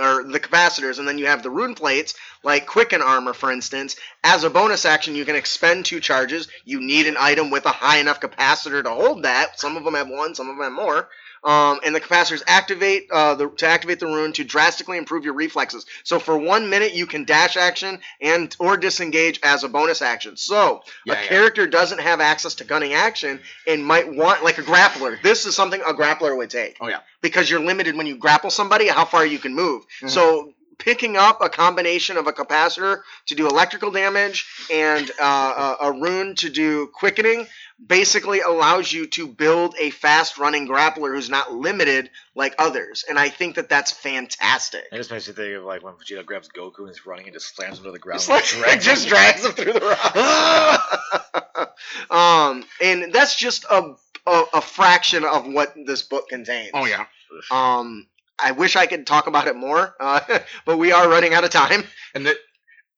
Speaker 1: or the capacitors, and then you have the rune plates, like Quicken Armor, for instance. As a bonus action, you can expend two charges. You need an item with a high enough capacitor to hold that. Some of them have one, some of them have more. Um, and the capacitors activate uh, the, to activate the rune to drastically improve your reflexes. So for one minute, you can dash action and or disengage as a bonus action. So
Speaker 2: Yeah,
Speaker 1: a
Speaker 2: yeah.
Speaker 1: character doesn't have access to cunning action and might want like a grappler. This is something a grappler would take.
Speaker 2: Oh, yeah.
Speaker 1: Because you're limited when you grapple somebody how far you can move.
Speaker 2: Mhm.
Speaker 1: So picking up a combination of a capacitor to do electrical damage and uh, a, a rune to do quickening basically allows you to build a fast running grappler who's not limited like others. And I think that that's fantastic.
Speaker 3: It just makes me think of like when Vegeta grabs Goku and he's running and just slams him to the ground.
Speaker 1: It's
Speaker 3: and
Speaker 1: like
Speaker 3: drags
Speaker 1: it just
Speaker 3: him.
Speaker 1: drags them through the rocks. um, and that's just a, a a fraction of what this book contains.
Speaker 2: Oh yeah.
Speaker 1: Um, I wish I could talk about it more, uh, but we are running out of time.
Speaker 2: And that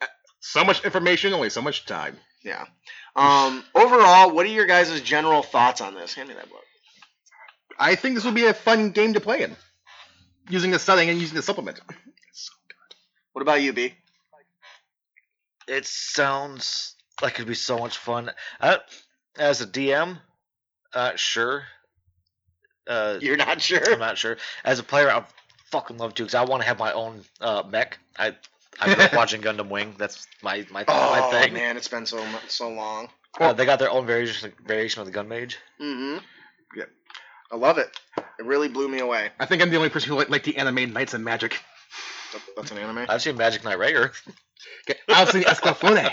Speaker 2: uh, so much information, only so much time.
Speaker 1: Yeah. Um, overall, what are your guys' general thoughts on this? Hand me that book.
Speaker 2: I think this will be a fun game to play in, using the setting and using the supplement.
Speaker 1: What about you, B?
Speaker 3: It sounds like it'd be so much fun. Uh, as a DM, uh, sure. Uh,
Speaker 1: You're not sure?
Speaker 3: I'm not sure. As a player, I'd fucking love to because I want to have my own uh, mech. I I grew up watching Gundam Wing. That's my my, my
Speaker 1: Oh
Speaker 3: thing.
Speaker 1: man, it's been so so long.
Speaker 3: Uh, they got their own variation variation of the Gun Mage.
Speaker 1: Mm-hmm.
Speaker 2: Yeah.
Speaker 1: I love it. It really blew me away.
Speaker 2: I think I'm the only person who like, like the anime Knights and Magic.
Speaker 1: That's an anime.
Speaker 3: I've seen Magic Knight Rayearth.
Speaker 2: Okay, I've seen Escaflowne.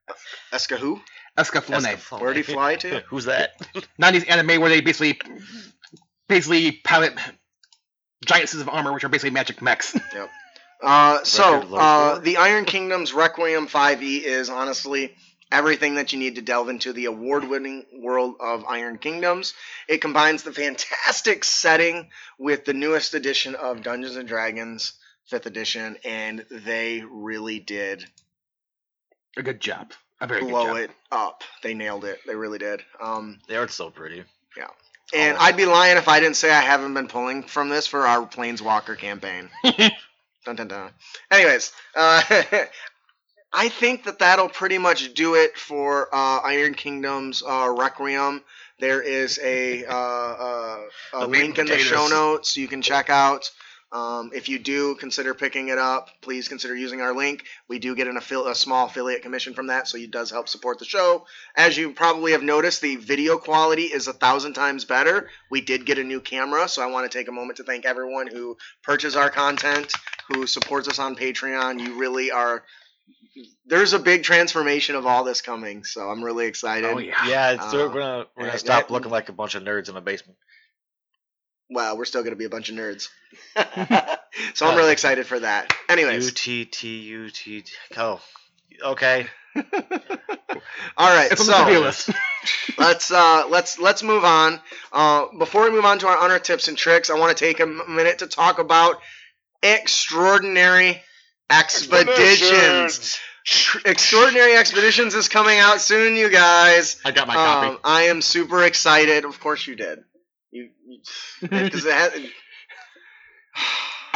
Speaker 1: Eska who?
Speaker 2: Escaflowne.
Speaker 3: Escaflowne.
Speaker 1: Where'd he fly to?
Speaker 3: Who's that?
Speaker 2: 90s anime where they basically basically pilot giant suits of armor, which are basically magic mechs.
Speaker 1: Uh, so, uh, the Iron Kingdom's Requiem 5e is honestly everything that you need to delve into the award-winning world of Iron Kingdoms. It combines the fantastic setting with the newest edition of Dungeons and Dragons 5th edition, and they really did
Speaker 2: a good job. A very good
Speaker 1: blow
Speaker 2: job.
Speaker 1: it up. They nailed it. They really did. Um,
Speaker 3: They are so pretty.
Speaker 1: And
Speaker 3: Oh.
Speaker 1: I'd be lying if I didn't say I haven't been pulling from this for our Planeswalker campaign. dun, dun, dun. Anyways, uh, I think that that'll pretty much do it for uh, Iron Kingdom's uh, Requiem. There is a, uh, uh, a link in the show notes you can check out. Um, if you do consider picking it up, please consider using our link. We do get an affili- a small affiliate commission from that, so it does help support the show. As you probably have noticed, the video quality is a thousand times better. We did get a new camera, so I want to take a moment to thank everyone who purchased our content, who supports us on Patreon. You really are. There's a big transformation of all this coming, so I'm really excited.
Speaker 2: Oh yeah.
Speaker 3: Yeah, it's,
Speaker 1: Uh,
Speaker 3: we're gonna we're
Speaker 1: yeah,
Speaker 3: gonna stop
Speaker 1: that-
Speaker 3: looking like a bunch of nerds in a basement.
Speaker 1: Well, we're still going to be a bunch of nerds. so I'm really excited for that.
Speaker 3: U
Speaker 1: Anyways,
Speaker 3: T T U T. Oh, okay.
Speaker 1: all right.
Speaker 2: It's
Speaker 1: so
Speaker 2: the to-do list.
Speaker 1: let's uh, let's let's move on. Uh, before we move on to our honor tips and tricks, I want to take a minute to talk about extraordinary expeditions. Extraordinary Expeditions is coming out soon, you guys.
Speaker 2: I got my copy.
Speaker 1: Um, I am super excited. Of course, you did. You, because it has,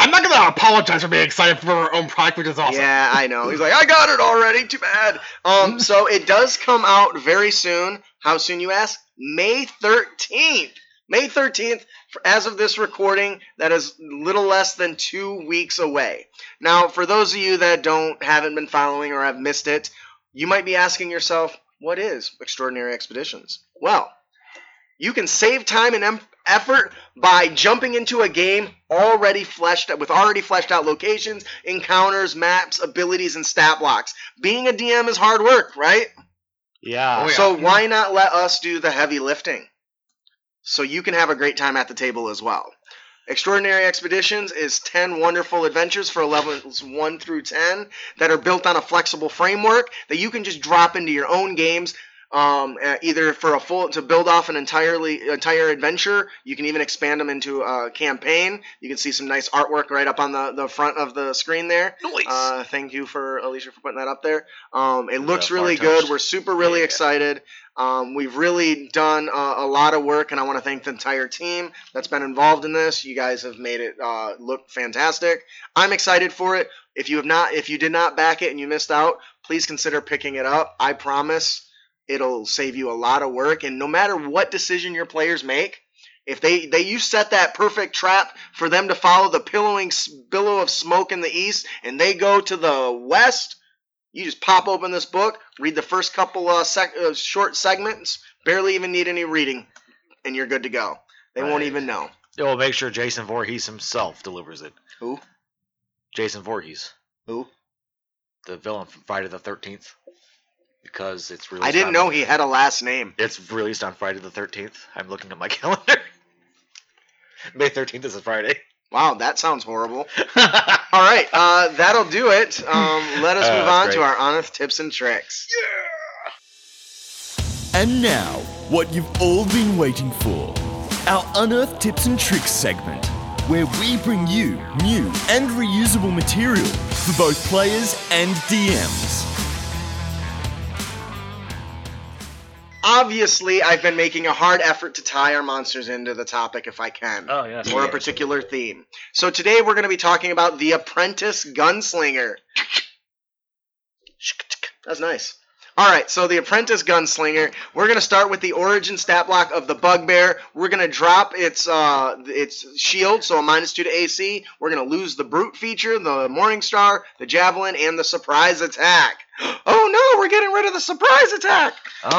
Speaker 2: I'm not gonna apologize for being excited for our own product, which is awesome.
Speaker 1: Yeah, I know. He's like, I got it already. Too bad. Um, so it does come out very soon. How soon, you ask? May 13th. May 13th. As of this recording, that is little less than two weeks away. Now, for those of you that don't haven't been following or have missed it, you might be asking yourself, what is Extraordinary Expeditions? Well, you can save time and effort by jumping into a game already fleshed with already fleshed out locations, encounters, maps, abilities, and stat blocks. Being a DM is hard work, right?
Speaker 3: Yeah.
Speaker 2: Oh, yeah.
Speaker 1: So why not let us do the heavy lifting? So you can have a great time at the table as well. Extraordinary Expeditions is 10 wonderful adventures for levels 1 through 10 that are built on a flexible framework that you can just drop into your own games um, uh, either for a full to build off an entirely entire adventure. You can even expand them into a campaign. You can see some nice artwork right up on the, the front of the screen there.
Speaker 3: Noise.
Speaker 1: Uh, thank you for Alicia for putting that up there. Um, it looks
Speaker 3: Yeah,
Speaker 1: really
Speaker 3: far
Speaker 1: good. We're super really
Speaker 3: Yeah.
Speaker 1: excited. Um, we've really done uh, a lot of work, and I want to thank the entire team that's been involved in this. You guys have made it uh, look fantastic. I'm excited for it. If you have not, if you did not back it and you missed out, please consider picking it up. I promise it'll save you a lot of work. And no matter what decision your players make, if they, they you set that perfect trap for them to follow the pillowing billow of smoke in the east, and they go to the west, you just pop open this book, read the first couple uh, sec- uh, short segments, barely even need any reading, and you're good to go. They won't even know.
Speaker 3: It will make sure Jason Voorhees himself delivers it.
Speaker 1: Who?
Speaker 3: Jason Voorhees,
Speaker 1: Who?
Speaker 3: the villain from Friday the Thirteenth, because it's released.
Speaker 1: I didn't
Speaker 3: on-
Speaker 1: know he had a last name.
Speaker 3: it's released on Friday the Thirteenth. I'm looking at my calendar. May Thirteenth is a Friday.
Speaker 1: Wow, that sounds horrible. All right, uh, that'll do it. Um, let us
Speaker 3: Uh,
Speaker 1: move
Speaker 3: that's
Speaker 1: on to our Unearthed tips and tricks. Yeah.
Speaker 4: And now, what you've all been waiting for our Unearthed Tips and Tricks segment, where we bring you new and reusable material for both players and DMs.
Speaker 1: Obviously, I've been making a hard effort to tie our monsters into the topic if I can.
Speaker 3: Oh yeah.
Speaker 1: or a particular theme. So today we're going to be talking about the Apprentice Gunslinger. That's nice. All right, so the Apprentice Gunslinger. We're going to start with the origin stat block of the Bugbear. We're going to drop its uh its shield, so a minus two to AC. We're going to lose the Brute feature, the Morning Star, the Javelin, and the Surprise Attack. Oh no, we're getting rid of the Surprise Attack.
Speaker 3: Oh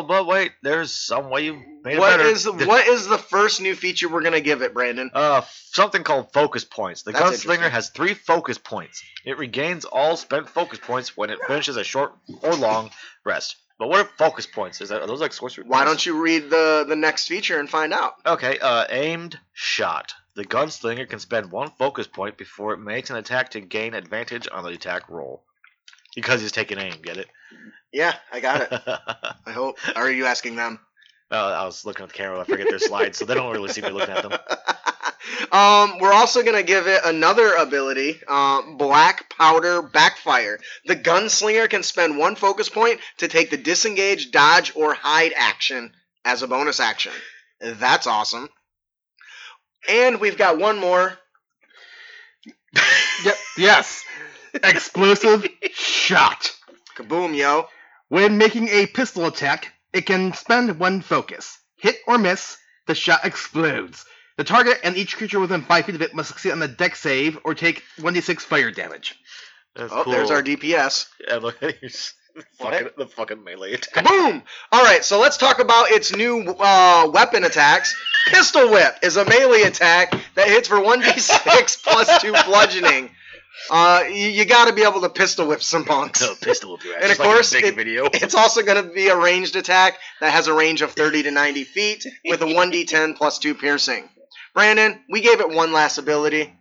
Speaker 3: no, but wait, there's some way you made it
Speaker 1: What
Speaker 3: better.
Speaker 1: is what is the first new feature we're going to give it, Brandon?
Speaker 3: Uh, something called focus points. The
Speaker 1: That's
Speaker 3: gunslinger has three focus points. It regains all spent focus points when it finishes a short or long rest. But what are focus points? Is that are those like sorcery?
Speaker 1: Why
Speaker 3: points?
Speaker 1: don't you read the the next feature and find out?
Speaker 3: Okay. Uh, aimed shot. The gunslinger can spend one focus point before it makes an attack to gain advantage on the attack roll. Because he's taking aim. Get it?
Speaker 1: Yeah, I got it.
Speaker 3: uh,
Speaker 1: I hope. Are you asking them?
Speaker 3: Well, I was looking at the camera. I forget their slides, so they don't really see me looking at them.
Speaker 1: um, we're also gonna give it another ability, um, Black Powder Backfire. The gunslinger can spend one focus point to take the disengage, dodge, or hide action as a bonus action. That's awesome. And we've got one more.
Speaker 2: Yep. Yes. Explosive shot.
Speaker 1: Kaboom, yo!
Speaker 2: When making a pistol attack, it can spend one focus. Hit or miss, the shot explodes. The target and each creature within 5 feet of it must succeed on the Dex save or take 1d6 fire damage.
Speaker 3: That's
Speaker 1: Oh,
Speaker 3: cool.
Speaker 1: there's our DPS.
Speaker 3: Yeah, look at you. Fucking, the fucking melee attack.
Speaker 1: Kaboom! All right, so let's talk about its new uh, weapon attacks. Pistol Whip is a melee attack that hits for 1d6 plus 2 bludgeoning. Uh, you, you got to be able to pistol whip some punks.
Speaker 3: No, pistol will do that.
Speaker 1: And
Speaker 3: just
Speaker 1: of
Speaker 3: like
Speaker 1: course,
Speaker 3: Big
Speaker 1: it-
Speaker 3: video.
Speaker 1: It's also going to be a ranged attack that has a range of 30 to 90 feet with a 1d10 plus 2 piercing. Brandon, we gave it one last ability.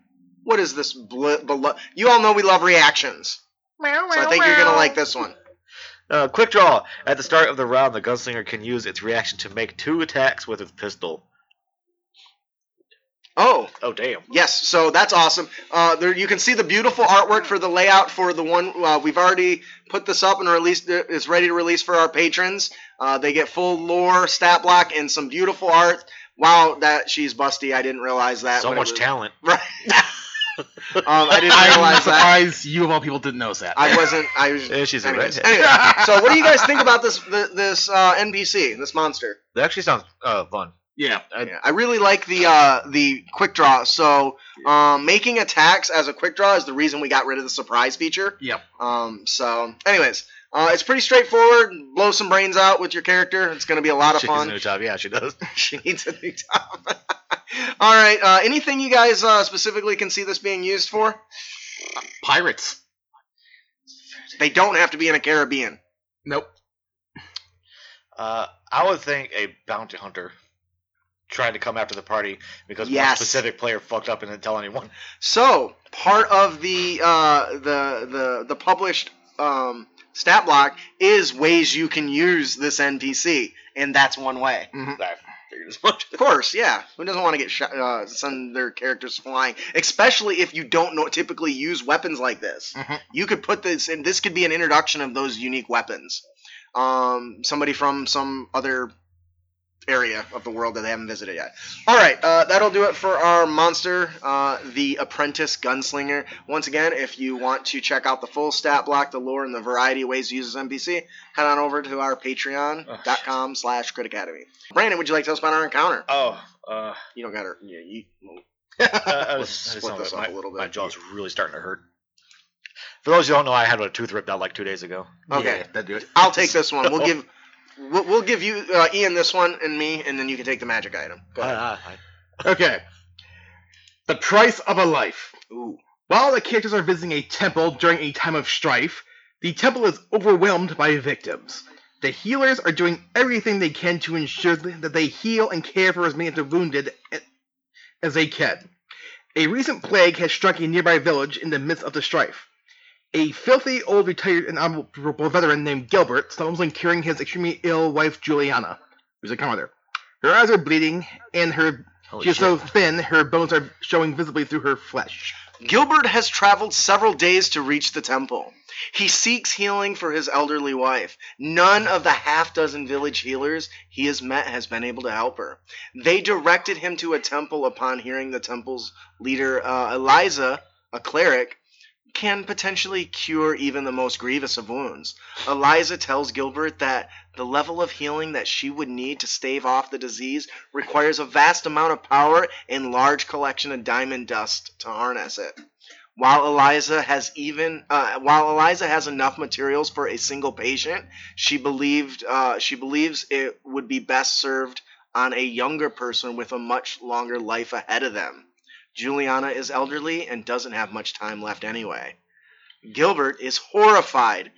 Speaker 1: What is this? Bl- belo- you all know we love reactions. So I think you're going to like this one.
Speaker 3: Uh, quick draw. At the start of the round, the gunslinger can use its reaction to make two attacks with its pistol.
Speaker 1: Oh,
Speaker 3: Oh damn.
Speaker 1: Yes, so that's awesome. Uh, there you can see the beautiful artwork for the layout for the one uh, we've already put this up and released. It's ready to release for our patrons. Uh, they get full lore, stat block, and some beautiful art. Wow, that she's busty. I didn't realize that.
Speaker 3: So
Speaker 1: when it
Speaker 3: much
Speaker 1: was-
Speaker 3: talent.
Speaker 1: Right. um, I didn't
Speaker 2: I'm
Speaker 1: realize that.
Speaker 2: surprised you of all people didn't notice that.
Speaker 1: I wasn't. I was.
Speaker 3: Yeah, she's a
Speaker 1: anyways,
Speaker 3: redhead.
Speaker 1: anyway, so what do you guys think about this th- this uh, NPC, this monster?
Speaker 3: That actually sounds uh, fun.
Speaker 2: Yeah.
Speaker 3: I-
Speaker 1: Yeah, I really like the uh, the quick draw. So um, making attacks as a quick draw is the reason we got rid of the surprise feature.
Speaker 2: Yep.
Speaker 1: Um, so, anyways, uh, it's pretty straightforward. Blow some brains out with your character. It's going to be a lot of
Speaker 3: She needs a
Speaker 1: fun.
Speaker 3: new job. Yeah, she does.
Speaker 1: she needs a new job. All right. Uh, anything you guys uh, specifically can see this being used for?
Speaker 2: Pirates.
Speaker 1: They don't have to be in a Caribbean.
Speaker 2: Nope.
Speaker 3: Uh, I would think a bounty hunter trying to come after the party because one specific player fucked up and didn't tell anyone.
Speaker 1: So part of the uh, the the the published um, stat block is ways you can use this NPC, and that's one way.
Speaker 3: I figured as much.
Speaker 1: Of course, yeah. Who doesn't want to get shot, uh, send their characters flying? Especially if you don't know typically use weapons like this.
Speaker 2: Mhm.
Speaker 1: You could put this, and this could be an introduction of those unique weapons. Um, somebody from some other area of the world that they haven't visited yet. All right, uh, that'll do it for our monster, uh, the Apprentice Gunslinger. Once again, if you want to check out the full stat block, the lore, and the variety of ways to use this NPC, head on over to our patreon.com slash Crit Academy. Brandon, would you like to tell us about our encounter?
Speaker 3: Oh, uh,
Speaker 1: You don't got to. Yeah, you. well,
Speaker 3: I, I
Speaker 1: Let's
Speaker 3: was,
Speaker 1: split this
Speaker 3: that
Speaker 1: up
Speaker 3: my,
Speaker 1: a little bit.
Speaker 3: My jaw's really starting to hurt. For those who don't know, I had a tooth ripped out like two days ago.
Speaker 1: Okay.
Speaker 2: Yeah, that do it.
Speaker 1: I'll take this one. We'll give. We'll, we'll give you uh, Ian this one and me, and then you can take the magic item. Go ahead.
Speaker 3: Ah, I-
Speaker 2: Okay. The price of a life.
Speaker 1: Ooh.
Speaker 2: While the characters are visiting a temple during a time of strife, the temple is overwhelmed by victims. The healers are doing everything they can to ensure that they heal and care for as many of the wounded as they can. A recent plague has struck a nearby village in the midst of the strife. A filthy old retired and honorable veteran named Gilbert stumbles in curing his extremely ill wife Juliana, who's a commoner. Her eyes are bleeding, and her
Speaker 3: holy
Speaker 2: she is
Speaker 3: shit.
Speaker 2: so thin her bones are showing visibly through her flesh.
Speaker 1: Gilbert has traveled several days to reach the temple. He seeks healing for his elderly wife. None of the half dozen village healers he has met has been able to help her. They directed him to a temple upon hearing the temple's leader, uh, Eliza, a cleric, can potentially cure even the most grievous of wounds. Eliza tells Gilbert that the level of healing that she would need to stave off the disease requires a vast amount of power and large collection of diamond dust to harness it. While Eliza has even uh, while Eliza has enough materials for a single patient, she believed uh, she believes it would be best served on a younger person with a much longer life ahead of them. Juliana is elderly and doesn't have much time left anyway. Gilbert is horrified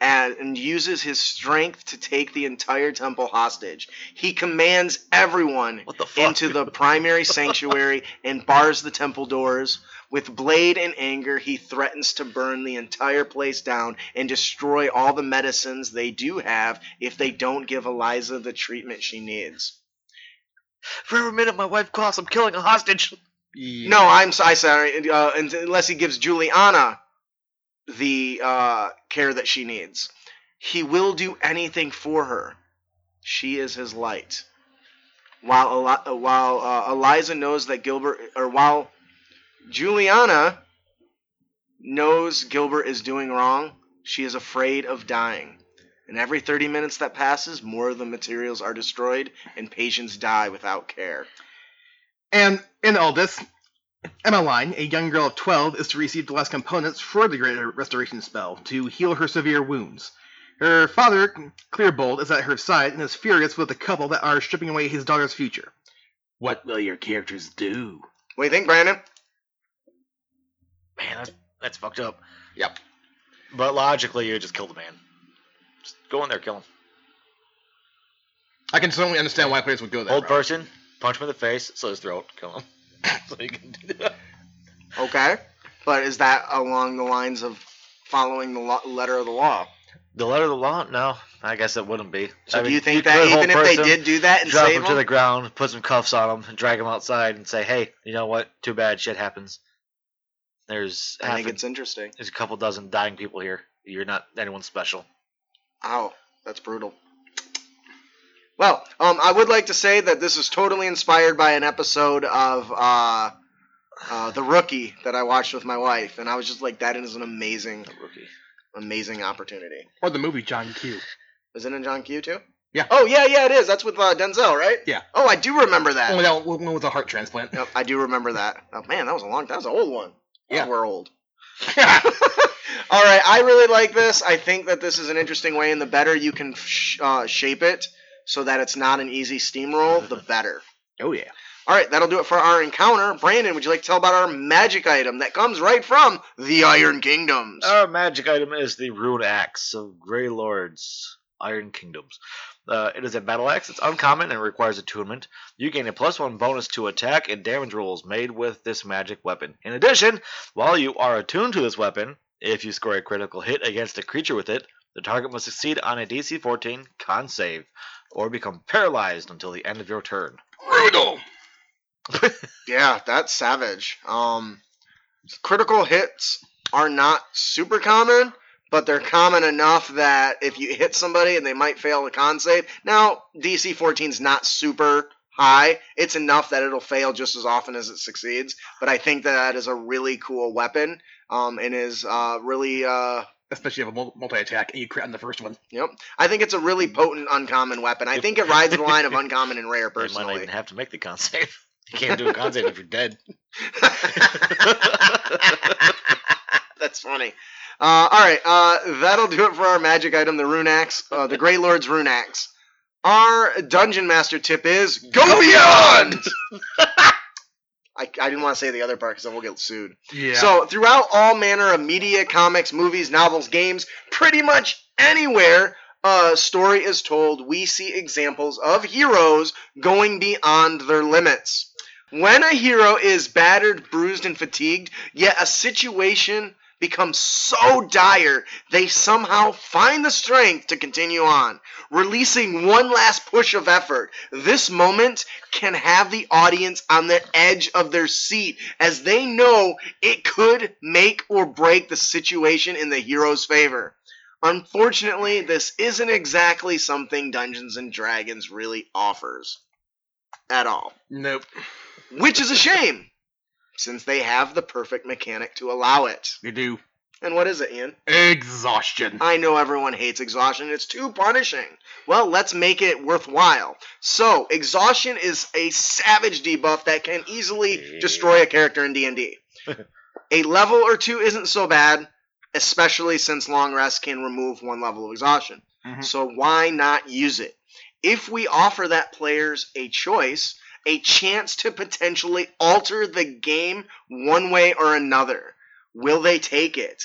Speaker 1: and, uses his strength to take the entire temple hostage. He commands everyone
Speaker 3: the
Speaker 1: into the primary sanctuary and bars the temple doors. With blade and anger, he threatens to burn the entire place down and destroy all the medicines they do have if they don't give Eliza the treatment she needs.
Speaker 3: For every minute my wife coughs, I'm killing a hostage.
Speaker 1: No, I'm sorry. Uh, unless he gives Juliana the uh, care that she needs, he will do anything for her. She is his light. While Eli- uh, while uh, Eliza knows that Gilbert, or while Juliana knows Gilbert is doing wrong, she is afraid of dying. And every 30 minutes that passes, more of the materials are destroyed, and patients die without care.
Speaker 2: And in all this, Emmeline, a young girl of 12, is to receive the last components for the Great Restoration spell to heal her severe wounds. Her father, Clearbold, is at her side and is furious with the couple that are stripping away his daughter's future. What will your characters do?
Speaker 1: What do you think, Brandon?
Speaker 3: Man, that's, that's fucked up.
Speaker 2: Yep.
Speaker 3: But logically, you just kill the man. Just go in there, kill him.
Speaker 2: I can certainly understand why players would go that
Speaker 3: Old
Speaker 2: route.
Speaker 3: person, punch him in the face, slit his throat, kill him. so you can do that.
Speaker 1: Okay, but is that along the lines of following the lo- letter of the law?
Speaker 3: The letter of the law? No, I guess it wouldn't be.
Speaker 1: So
Speaker 3: I
Speaker 1: do
Speaker 3: mean,
Speaker 1: you think
Speaker 3: could
Speaker 1: that
Speaker 3: hold
Speaker 1: even if they
Speaker 3: person,
Speaker 1: did do that and
Speaker 3: drop
Speaker 1: save
Speaker 3: him to
Speaker 1: them,
Speaker 3: the ground, put some cuffs on him, and drag him outside, and say, "Hey, you know what? Too bad. Shit happens. There's
Speaker 1: I
Speaker 3: half
Speaker 1: think
Speaker 3: a-
Speaker 1: it's interesting.
Speaker 3: there's a couple dozen dying people here. You're not anyone special."
Speaker 1: Ow, that's brutal. Well, um, I would like to say that this is totally inspired by an episode of uh, uh, The Rookie that I watched with my wife, and I was just like, that is an amazing,
Speaker 3: Rookie.
Speaker 1: amazing opportunity.
Speaker 2: Or the movie John Q.
Speaker 1: Is it in John Q too?
Speaker 2: Yeah.
Speaker 1: Oh yeah, yeah, it is. That's with uh, Denzel, right?
Speaker 2: Yeah.
Speaker 1: Oh, I do remember that.
Speaker 2: Only that one was a heart transplant.
Speaker 1: Yep, I do remember that. Oh man, that was a long. That was an old one.
Speaker 2: Yeah.
Speaker 1: we're old. All right, I really like this. I think that this is an interesting way, and the better you can sh- uh, shape it so that it's not an easy steamroll, the better.
Speaker 2: oh yeah.
Speaker 1: All right, that'll do it for our encounter. Brandon, would you like to tell about our magic item that comes right from the Iron Kingdoms?
Speaker 3: Our magic item is the Rune Axe of Grey Lords, Iron Kingdoms. Uh, it is a battle axe. It's uncommon and requires attunement. You gain a plus one bonus to attack and damage rolls made with this magic weapon. In addition, while you are attuned to this weapon, if you score a critical hit against a creature with it, the target must succeed on a DC 14 con save or become paralyzed until the end of your turn.
Speaker 2: Brutal.
Speaker 1: Yeah, that's savage. Um, critical hits are not super common, but they're common enough that if you hit somebody and they might fail a con save. Now, DC 14 is not super high. It's enough that it'll fail just as often as it succeeds. But I think that, that is a really cool weapon. Um, and is uh, really uh,
Speaker 2: Especially if you have a multi attack and you crit on the first one.
Speaker 1: yep. I think it's a really potent uncommon weapon. I think it rides the line of uncommon and rare personally.
Speaker 3: You might not even have to make the con save. You can't do a con save if you're dead.
Speaker 1: That's funny. Uh, all right, uh, that'll do it for our magic item, the Rune Axe, uh, the Grey Lord's Rune Axe. Our Dungeon Master tip is Go Beyond! I, I didn't want to say the other part because then we'll get sued.
Speaker 2: Yeah.
Speaker 1: So, throughout all manner of media, comics, movies, novels, games, pretty much anywhere a story is told, we see examples of heroes going beyond their limits. When a hero is battered, bruised, and fatigued, yet a situation becomes so dire, they somehow find the strength to continue on, releasing one last push of effort. This moment can have the audience on the edge of their seat as they know it could make or break the situation in the hero's favor. Unfortunately, this isn't exactly something Dungeons and Dragons really offers at all,
Speaker 2: nope.
Speaker 1: which is a shame since they have the perfect mechanic to allow it.
Speaker 2: They do.
Speaker 1: And what is it, Ian?
Speaker 2: Exhaustion.
Speaker 1: I know everyone hates exhaustion. It's too punishing. Well, let's make it worthwhile. So, exhaustion is a savage debuff that can easily destroy a character in D&D. a level or two isn't so bad, especially since long rest can remove one level of exhaustion.
Speaker 2: Mhm.
Speaker 1: So why not use it? If we offer that players a choice, a chance to potentially alter the game one way or another, will they take it?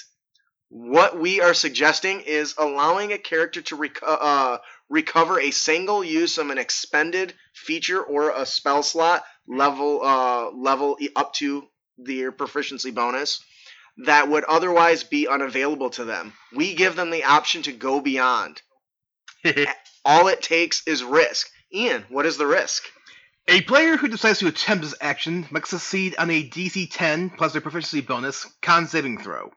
Speaker 1: What we are suggesting is allowing a character to uh, recover a single use of an expended feature or a spell slot level uh, level up to their proficiency bonus that would otherwise be unavailable to them. We give them the option to go beyond. All it takes is risk. Ian, what is the risk?
Speaker 2: A player who decides to attempt this action must succeed on a DC 10 plus their proficiency bonus con saving throw.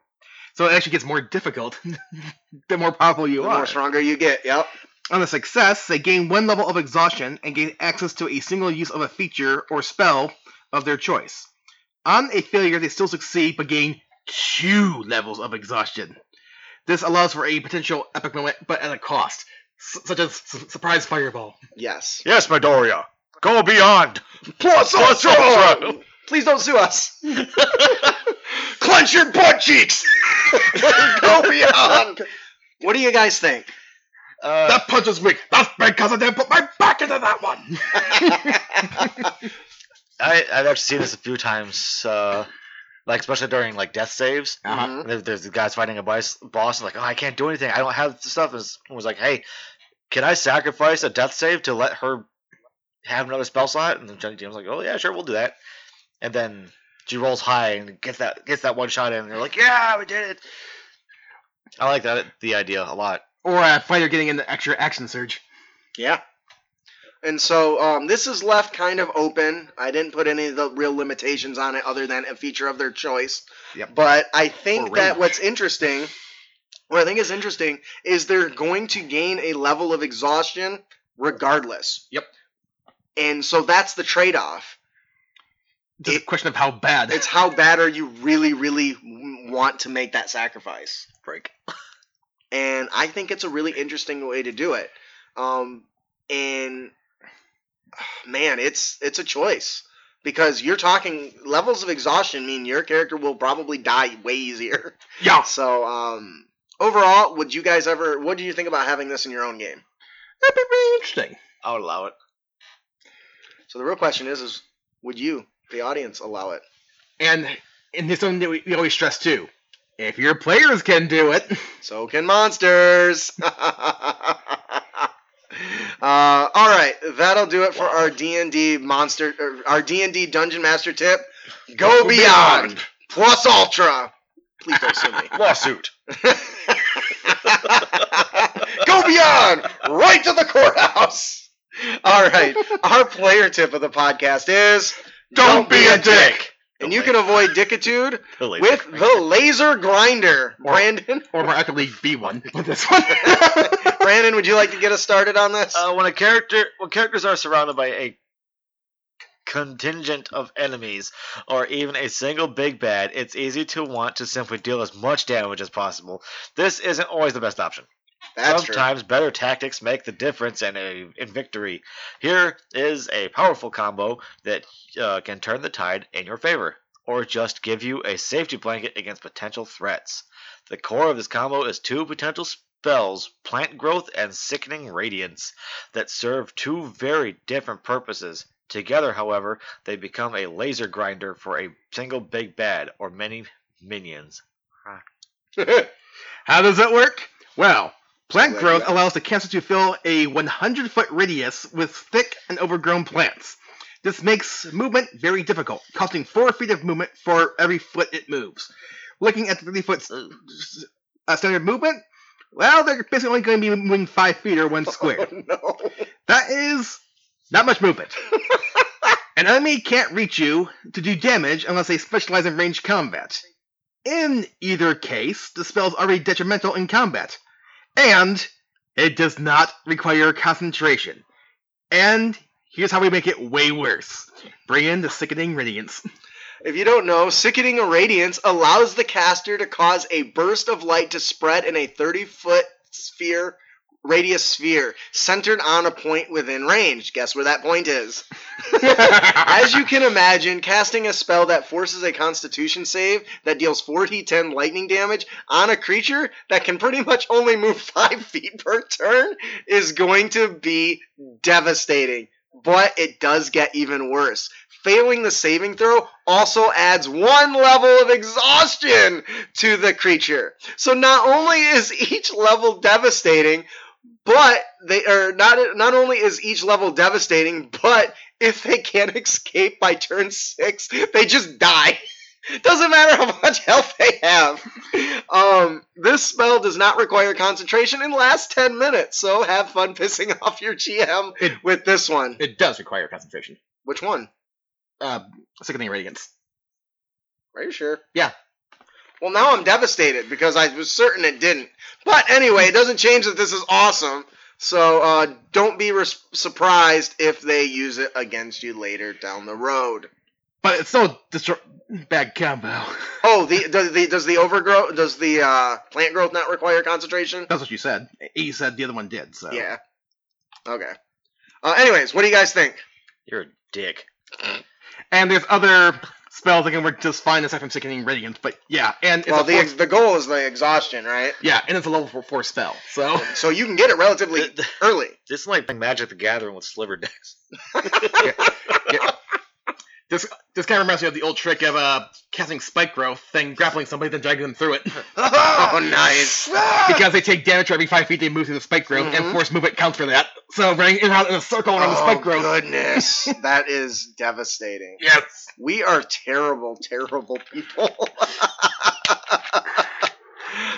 Speaker 2: So it actually gets more difficult the more powerful you are.
Speaker 1: The
Speaker 2: are.
Speaker 1: more stronger you get. Yep.
Speaker 2: On a success, they gain one level of exhaustion and gain access to a single use of a feature or spell of their choice. On a failure, they still succeed but gain two levels of exhaustion. This allows for a potential epic moment, but at a cost, s- such as s- surprise fireball.
Speaker 1: Yes.
Speaker 3: Yes, Midoriya. Go beyond.
Speaker 1: Plus
Speaker 3: ultra!
Speaker 1: Please don't sue us. Clench your butt cheeks. go beyond. What do you guys think?
Speaker 3: Uh,
Speaker 2: That punch is weak. That's because I didn't put my back into that one.
Speaker 3: I, I've actually seen this a few times, uh, like especially during like death saves.
Speaker 1: Mhm.
Speaker 3: There- There's the guys fighting a boss, boss and like, oh, I can't do anything. I don't have the stuff. And was like, hey, can I sacrifice a death save to let her have another spell slot? And then Johnny James like, oh yeah, sure, we'll do that. And then she rolls high and gets that gets that one shot in. And they're like, yeah, we did it. I like that the idea a lot.
Speaker 2: or a fighter getting an extra action surge.
Speaker 1: Yeah. And so um, this is left kind of open. I didn't put any of the real limitations on it other than a feature of their choice.
Speaker 2: Yep.
Speaker 1: But I think that what's interesting, what I think is interesting, is they're going to gain a level of exhaustion regardless.
Speaker 2: Yep.
Speaker 1: And so that's the trade off.
Speaker 2: Just
Speaker 1: It-
Speaker 2: a question of how bad.
Speaker 1: It's how bad are you really, really want to make that sacrifice?
Speaker 3: Break.
Speaker 1: and I think it's a really interesting way to do it. Um, and man, it's it's a choice because you're talking levels of exhaustion mean your character will probably die way easier.
Speaker 2: yeah.
Speaker 1: So, um, overall, would you guys ever? What do you think about having this in your own game?
Speaker 2: That'd be really interesting.
Speaker 3: I would allow it.
Speaker 1: So the real question is: is would you, the audience, allow it?
Speaker 2: And and this something that we, we always stress too. If your players can do it,
Speaker 1: So can monsters. uh, all right, that'll do it for our D and D monster, or our D and D dungeon master tip. Go
Speaker 2: Go
Speaker 1: beyond
Speaker 2: beyond.
Speaker 1: plus ultra. Please don't sue me.
Speaker 3: Lawsuit.
Speaker 1: Go beyond right to the courthouse. All right, our player tip of the podcast is
Speaker 2: Don't be a dick.
Speaker 1: and you can avoid dickitude
Speaker 3: Delete
Speaker 1: with
Speaker 3: it.
Speaker 1: the laser grinder. Brandon,
Speaker 2: or more accurately, be one with this one.
Speaker 1: Brandon, would you like to get us started on this?
Speaker 3: Uh, when a character, when characters are surrounded by a contingent of enemies, or even a single big bad, it's easy to want to simply deal as much damage as possible. This isn't always the best option.
Speaker 1: That's true.
Speaker 3: Sometimes better tactics make the difference in a in victory. Here is a powerful combo that uh, can turn the tide in your favor, or just give you a safety blanket against potential threats. The core of this combo is two potential spells, Plant Growth and Sickening Radiance, that serve two very different purposes. Together, however, they become a laser grinder for a single big bad or many minions.
Speaker 2: How does that work? Well, plant growth allows the caster to fill a 100 foot radius with thick and overgrown plants. This makes movement very difficult, costing 4 feet of movement for every foot it moves. Looking at the 30 foot uh, standard movement, well, they're basically only going to be moving 5 feet or 1 square.
Speaker 1: Oh, no.
Speaker 2: That is not much movement. An enemy can't reach you to do damage unless they specialize in ranged combat. In either case, the spell is already detrimental in combat. And it does not require concentration. And here's how we make it way worse. Bring in the sickening radiance.
Speaker 1: If you don't know, Sickening Radiance allows the caster to cause a burst of light to spread in a 30 foot sphere, radius sphere, centered on a point within range. Guess where that point is? As you can imagine, casting a spell that forces a constitution save that deals 4d10 lightning damage on a creature that can pretty much only move 5 feet per turn is going to be devastating. But it does get even worse. Failing the saving throw also adds one level of exhaustion to the creature. So not only is each level devastating, but they are not not only is each level devastating, but if they can't escape by turn six, they just die. Doesn't matter how much health they have. Um, this spell does not require concentration and lasts 10 minutes, so have fun pissing off your GM
Speaker 2: It-
Speaker 1: with this one.
Speaker 2: It does require concentration.
Speaker 1: Which one?
Speaker 2: Uh, sickening radiance.
Speaker 1: Are you sure?
Speaker 2: Yeah.
Speaker 1: Well, now I'm devastated because I was certain it didn't. But anyway, it doesn't change that this is awesome. So uh, don't be res- surprised if they use it against you later down the road.
Speaker 2: But it's still destro- bad combo.
Speaker 1: Oh, the does the does the overgrowth does the uh, plant growth not require concentration?
Speaker 2: That's what you said. You said the other one did, so.
Speaker 1: Yeah. Okay. Uh, anyways, what do you guys think?
Speaker 3: You're a dick.
Speaker 2: And there's other spells that can work just fine aside from sickening radiance, but yeah, and it's
Speaker 1: well,
Speaker 2: a
Speaker 1: the
Speaker 2: four-
Speaker 1: ex- the goal is the exhaustion, right?
Speaker 2: yeah, and it's a level four, four spell. So
Speaker 1: So you can get it relatively
Speaker 3: Th- th-
Speaker 1: early.
Speaker 3: This is like playing Magic the Gathering with sliver decks.
Speaker 2: this this kind of reminds me of the old trick of uh casting spike growth, then grappling somebody, then dragging them through it.
Speaker 1: Oh, nice.
Speaker 2: because they take damage for every five feet they move through the spike growth,
Speaker 1: Mhm.
Speaker 2: and force movement counts for that. So running in in a circle around the
Speaker 1: oh,
Speaker 2: spike growth.
Speaker 1: Oh goodness. that is devastating.
Speaker 2: Yes.
Speaker 1: We are terrible, terrible people.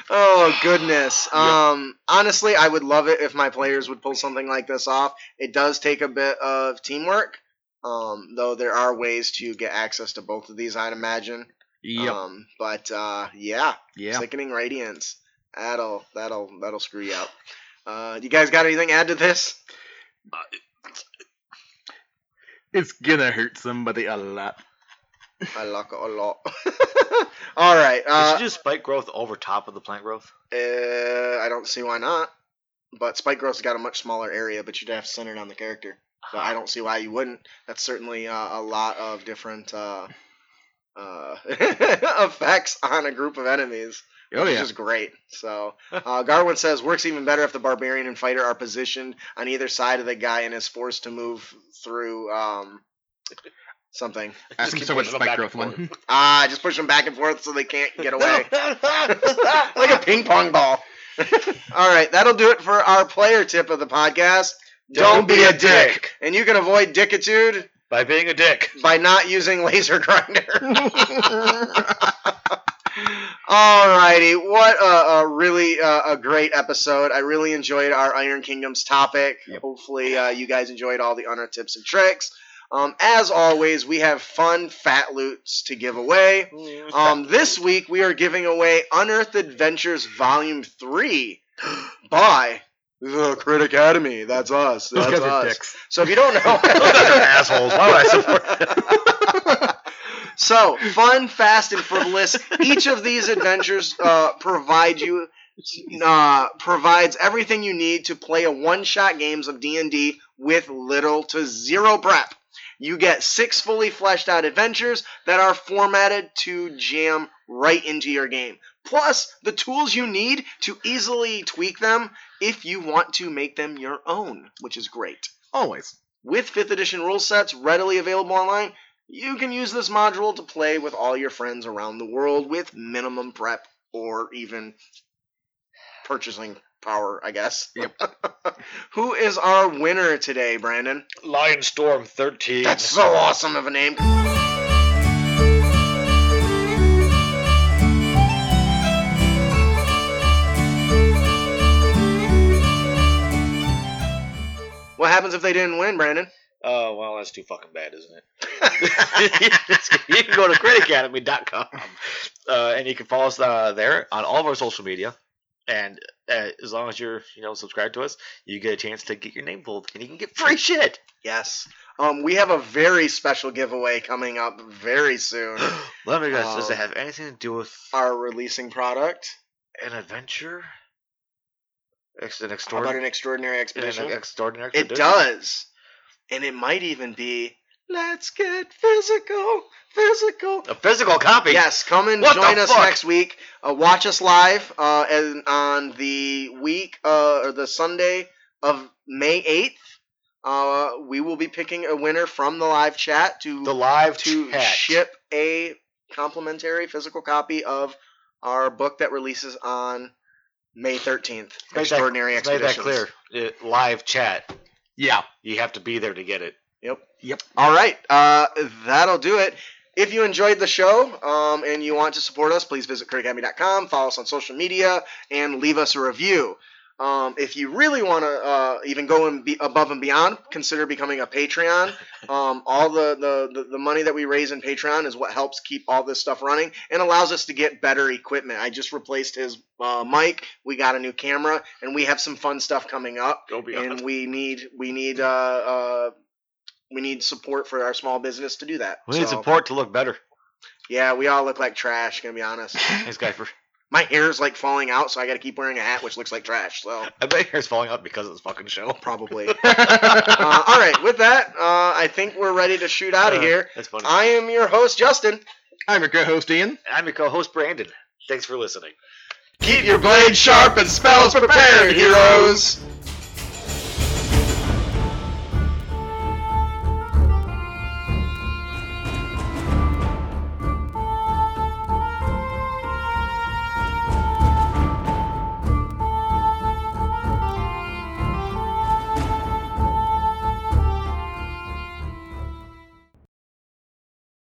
Speaker 1: Oh goodness. Um honestly, I would love it if my players would pull something like this off. It does take a bit of teamwork. Um though there are ways to get access to both of these, I'd imagine.
Speaker 2: Yep.
Speaker 1: Um but uh yeah,
Speaker 2: yeah.
Speaker 1: sickening radiance. That'll that'll that'll screw you up. Uh you guys got anything to add to this?
Speaker 2: It's gonna hurt somebody a lot.
Speaker 1: I like it a lot. All right.
Speaker 3: You
Speaker 1: Uh,
Speaker 3: should do spike growth over top of the plant growth.
Speaker 1: uh, I don't see why not. But Spike Growth's got a much smaller area, but you'd have to center it on the character. But I don't see why you wouldn't. That's certainly uh, a lot of different uh, uh, effects on a group of enemies,
Speaker 2: Oh
Speaker 1: which
Speaker 2: yeah.
Speaker 1: is great. So uh, Garwin says works even better if the barbarian and fighter are positioned on either side of the guy and is forced to move through um, something.
Speaker 2: Ask him
Speaker 3: keep
Speaker 2: so much
Speaker 3: pushing them
Speaker 2: spike
Speaker 3: back
Speaker 2: growth
Speaker 3: and
Speaker 2: one.
Speaker 1: Ah, just push them back and forth so they can't get away. like a ping pong ball. All right, that'll do it for our player tip of the podcast. Don't, be a dick. And you can avoid dickitude
Speaker 3: By being a dick.
Speaker 1: by not using laser grinder. Alrighty, what a, a really uh, a great episode. I really enjoyed our Iron Kingdoms topic.
Speaker 2: Yep.
Speaker 1: Hopefully, uh, you guys enjoyed all the honor tips and tricks. Um, as always, we have fun fat loots to give away. Um, this week we are giving away Unearthed Adventures Volume Three by the Crit Academy. That's us.
Speaker 2: Those
Speaker 1: That's
Speaker 2: guys are dicks.
Speaker 1: So if you don't know,
Speaker 3: Those guys are assholes. Why would I support
Speaker 1: so fun, fast, and frivolous. Each of these adventures uh, provide you uh, provides everything you need to play a one-shot games of D&D with little to zero prep. You get six fully fleshed out adventures that are formatted to jam right into your game. Plus, the tools you need to easily tweak them if you want to make them your own, which is great.
Speaker 2: Always.
Speaker 1: With 5th edition rule sets readily available online, you can use this module to play with all your friends around the world with minimum prep or even purchasing power, I guess.
Speaker 2: Yep.
Speaker 1: Who is our winner today, Brandon?
Speaker 3: Lion Storm 13.
Speaker 1: That's so awesome of a name. What happens if they didn't win, Brandon?
Speaker 3: Oh, well, that's too fucking bad, isn't it? you can go to critacademy.com uh, and you can follow us uh, there on all of our social media. And uh, as long as you're, you know, subscribed to us, you get a chance to get your name pulled, and you can get free shit.
Speaker 1: Yes. Um, we have a very special giveaway coming up very soon.
Speaker 3: Let me guess, does it
Speaker 1: Um,
Speaker 3: have anything to do with
Speaker 1: Our releasing product.
Speaker 3: an adventure? Ex- an
Speaker 1: How about
Speaker 3: extraordinary,
Speaker 1: an extraordinary expedition?
Speaker 3: extraordinary
Speaker 1: It does. And it might even be let's get physical, physical.
Speaker 3: A physical copy.
Speaker 1: Yes, come and
Speaker 3: What
Speaker 1: join us
Speaker 3: fuck?
Speaker 1: next week. Uh, watch us live uh, and on the week uh, or the Sunday of May eighth. Uh, we will be picking a winner from the live chat to
Speaker 3: The live
Speaker 1: to
Speaker 3: chat.
Speaker 1: ship a complimentary physical copy of our book that releases on May thirteenth.
Speaker 3: Make that-
Speaker 1: Extraordinary
Speaker 3: let's Make that clear. Uh, live chat.
Speaker 2: Yeah.
Speaker 3: You have to be there to get it.
Speaker 1: Yep.
Speaker 2: Yep.
Speaker 1: All right. Uh, that'll do it. If you enjoyed the show um, and you want to support us, please visit critacademy.com, follow us on social media, and leave us a review. Um, if you really want to uh, even go and be above and beyond, consider becoming a Patreon. Um, all the, the, the, the money that we raise in Patreon is what helps keep all this stuff running and allows us to get better equipment. I just replaced his uh, mic. We got a new camera, and we have some fun stuff coming up
Speaker 3: Go beyond.
Speaker 1: and we need we need uh, uh we need support for our small business to do that.
Speaker 3: we need
Speaker 1: So,
Speaker 3: support to look better.
Speaker 1: Yeah, we all look like trash. Gonna be honest.
Speaker 3: Thanks, Guyfer.
Speaker 1: My hair's like falling out, so I got to keep wearing a hat, which looks like trash. So
Speaker 3: I bet your hair's falling out because of this fucking show.
Speaker 1: probably. uh, all right, with that, uh, I think we're ready to shoot out of
Speaker 3: Uh,
Speaker 1: here.
Speaker 3: That's funny.
Speaker 1: I am your host, Justin.
Speaker 2: I'm your co-host Ian.
Speaker 3: I'm your co-host Brandon. Thanks for listening.
Speaker 1: Keep your blade sharp and spells prepared, heroes.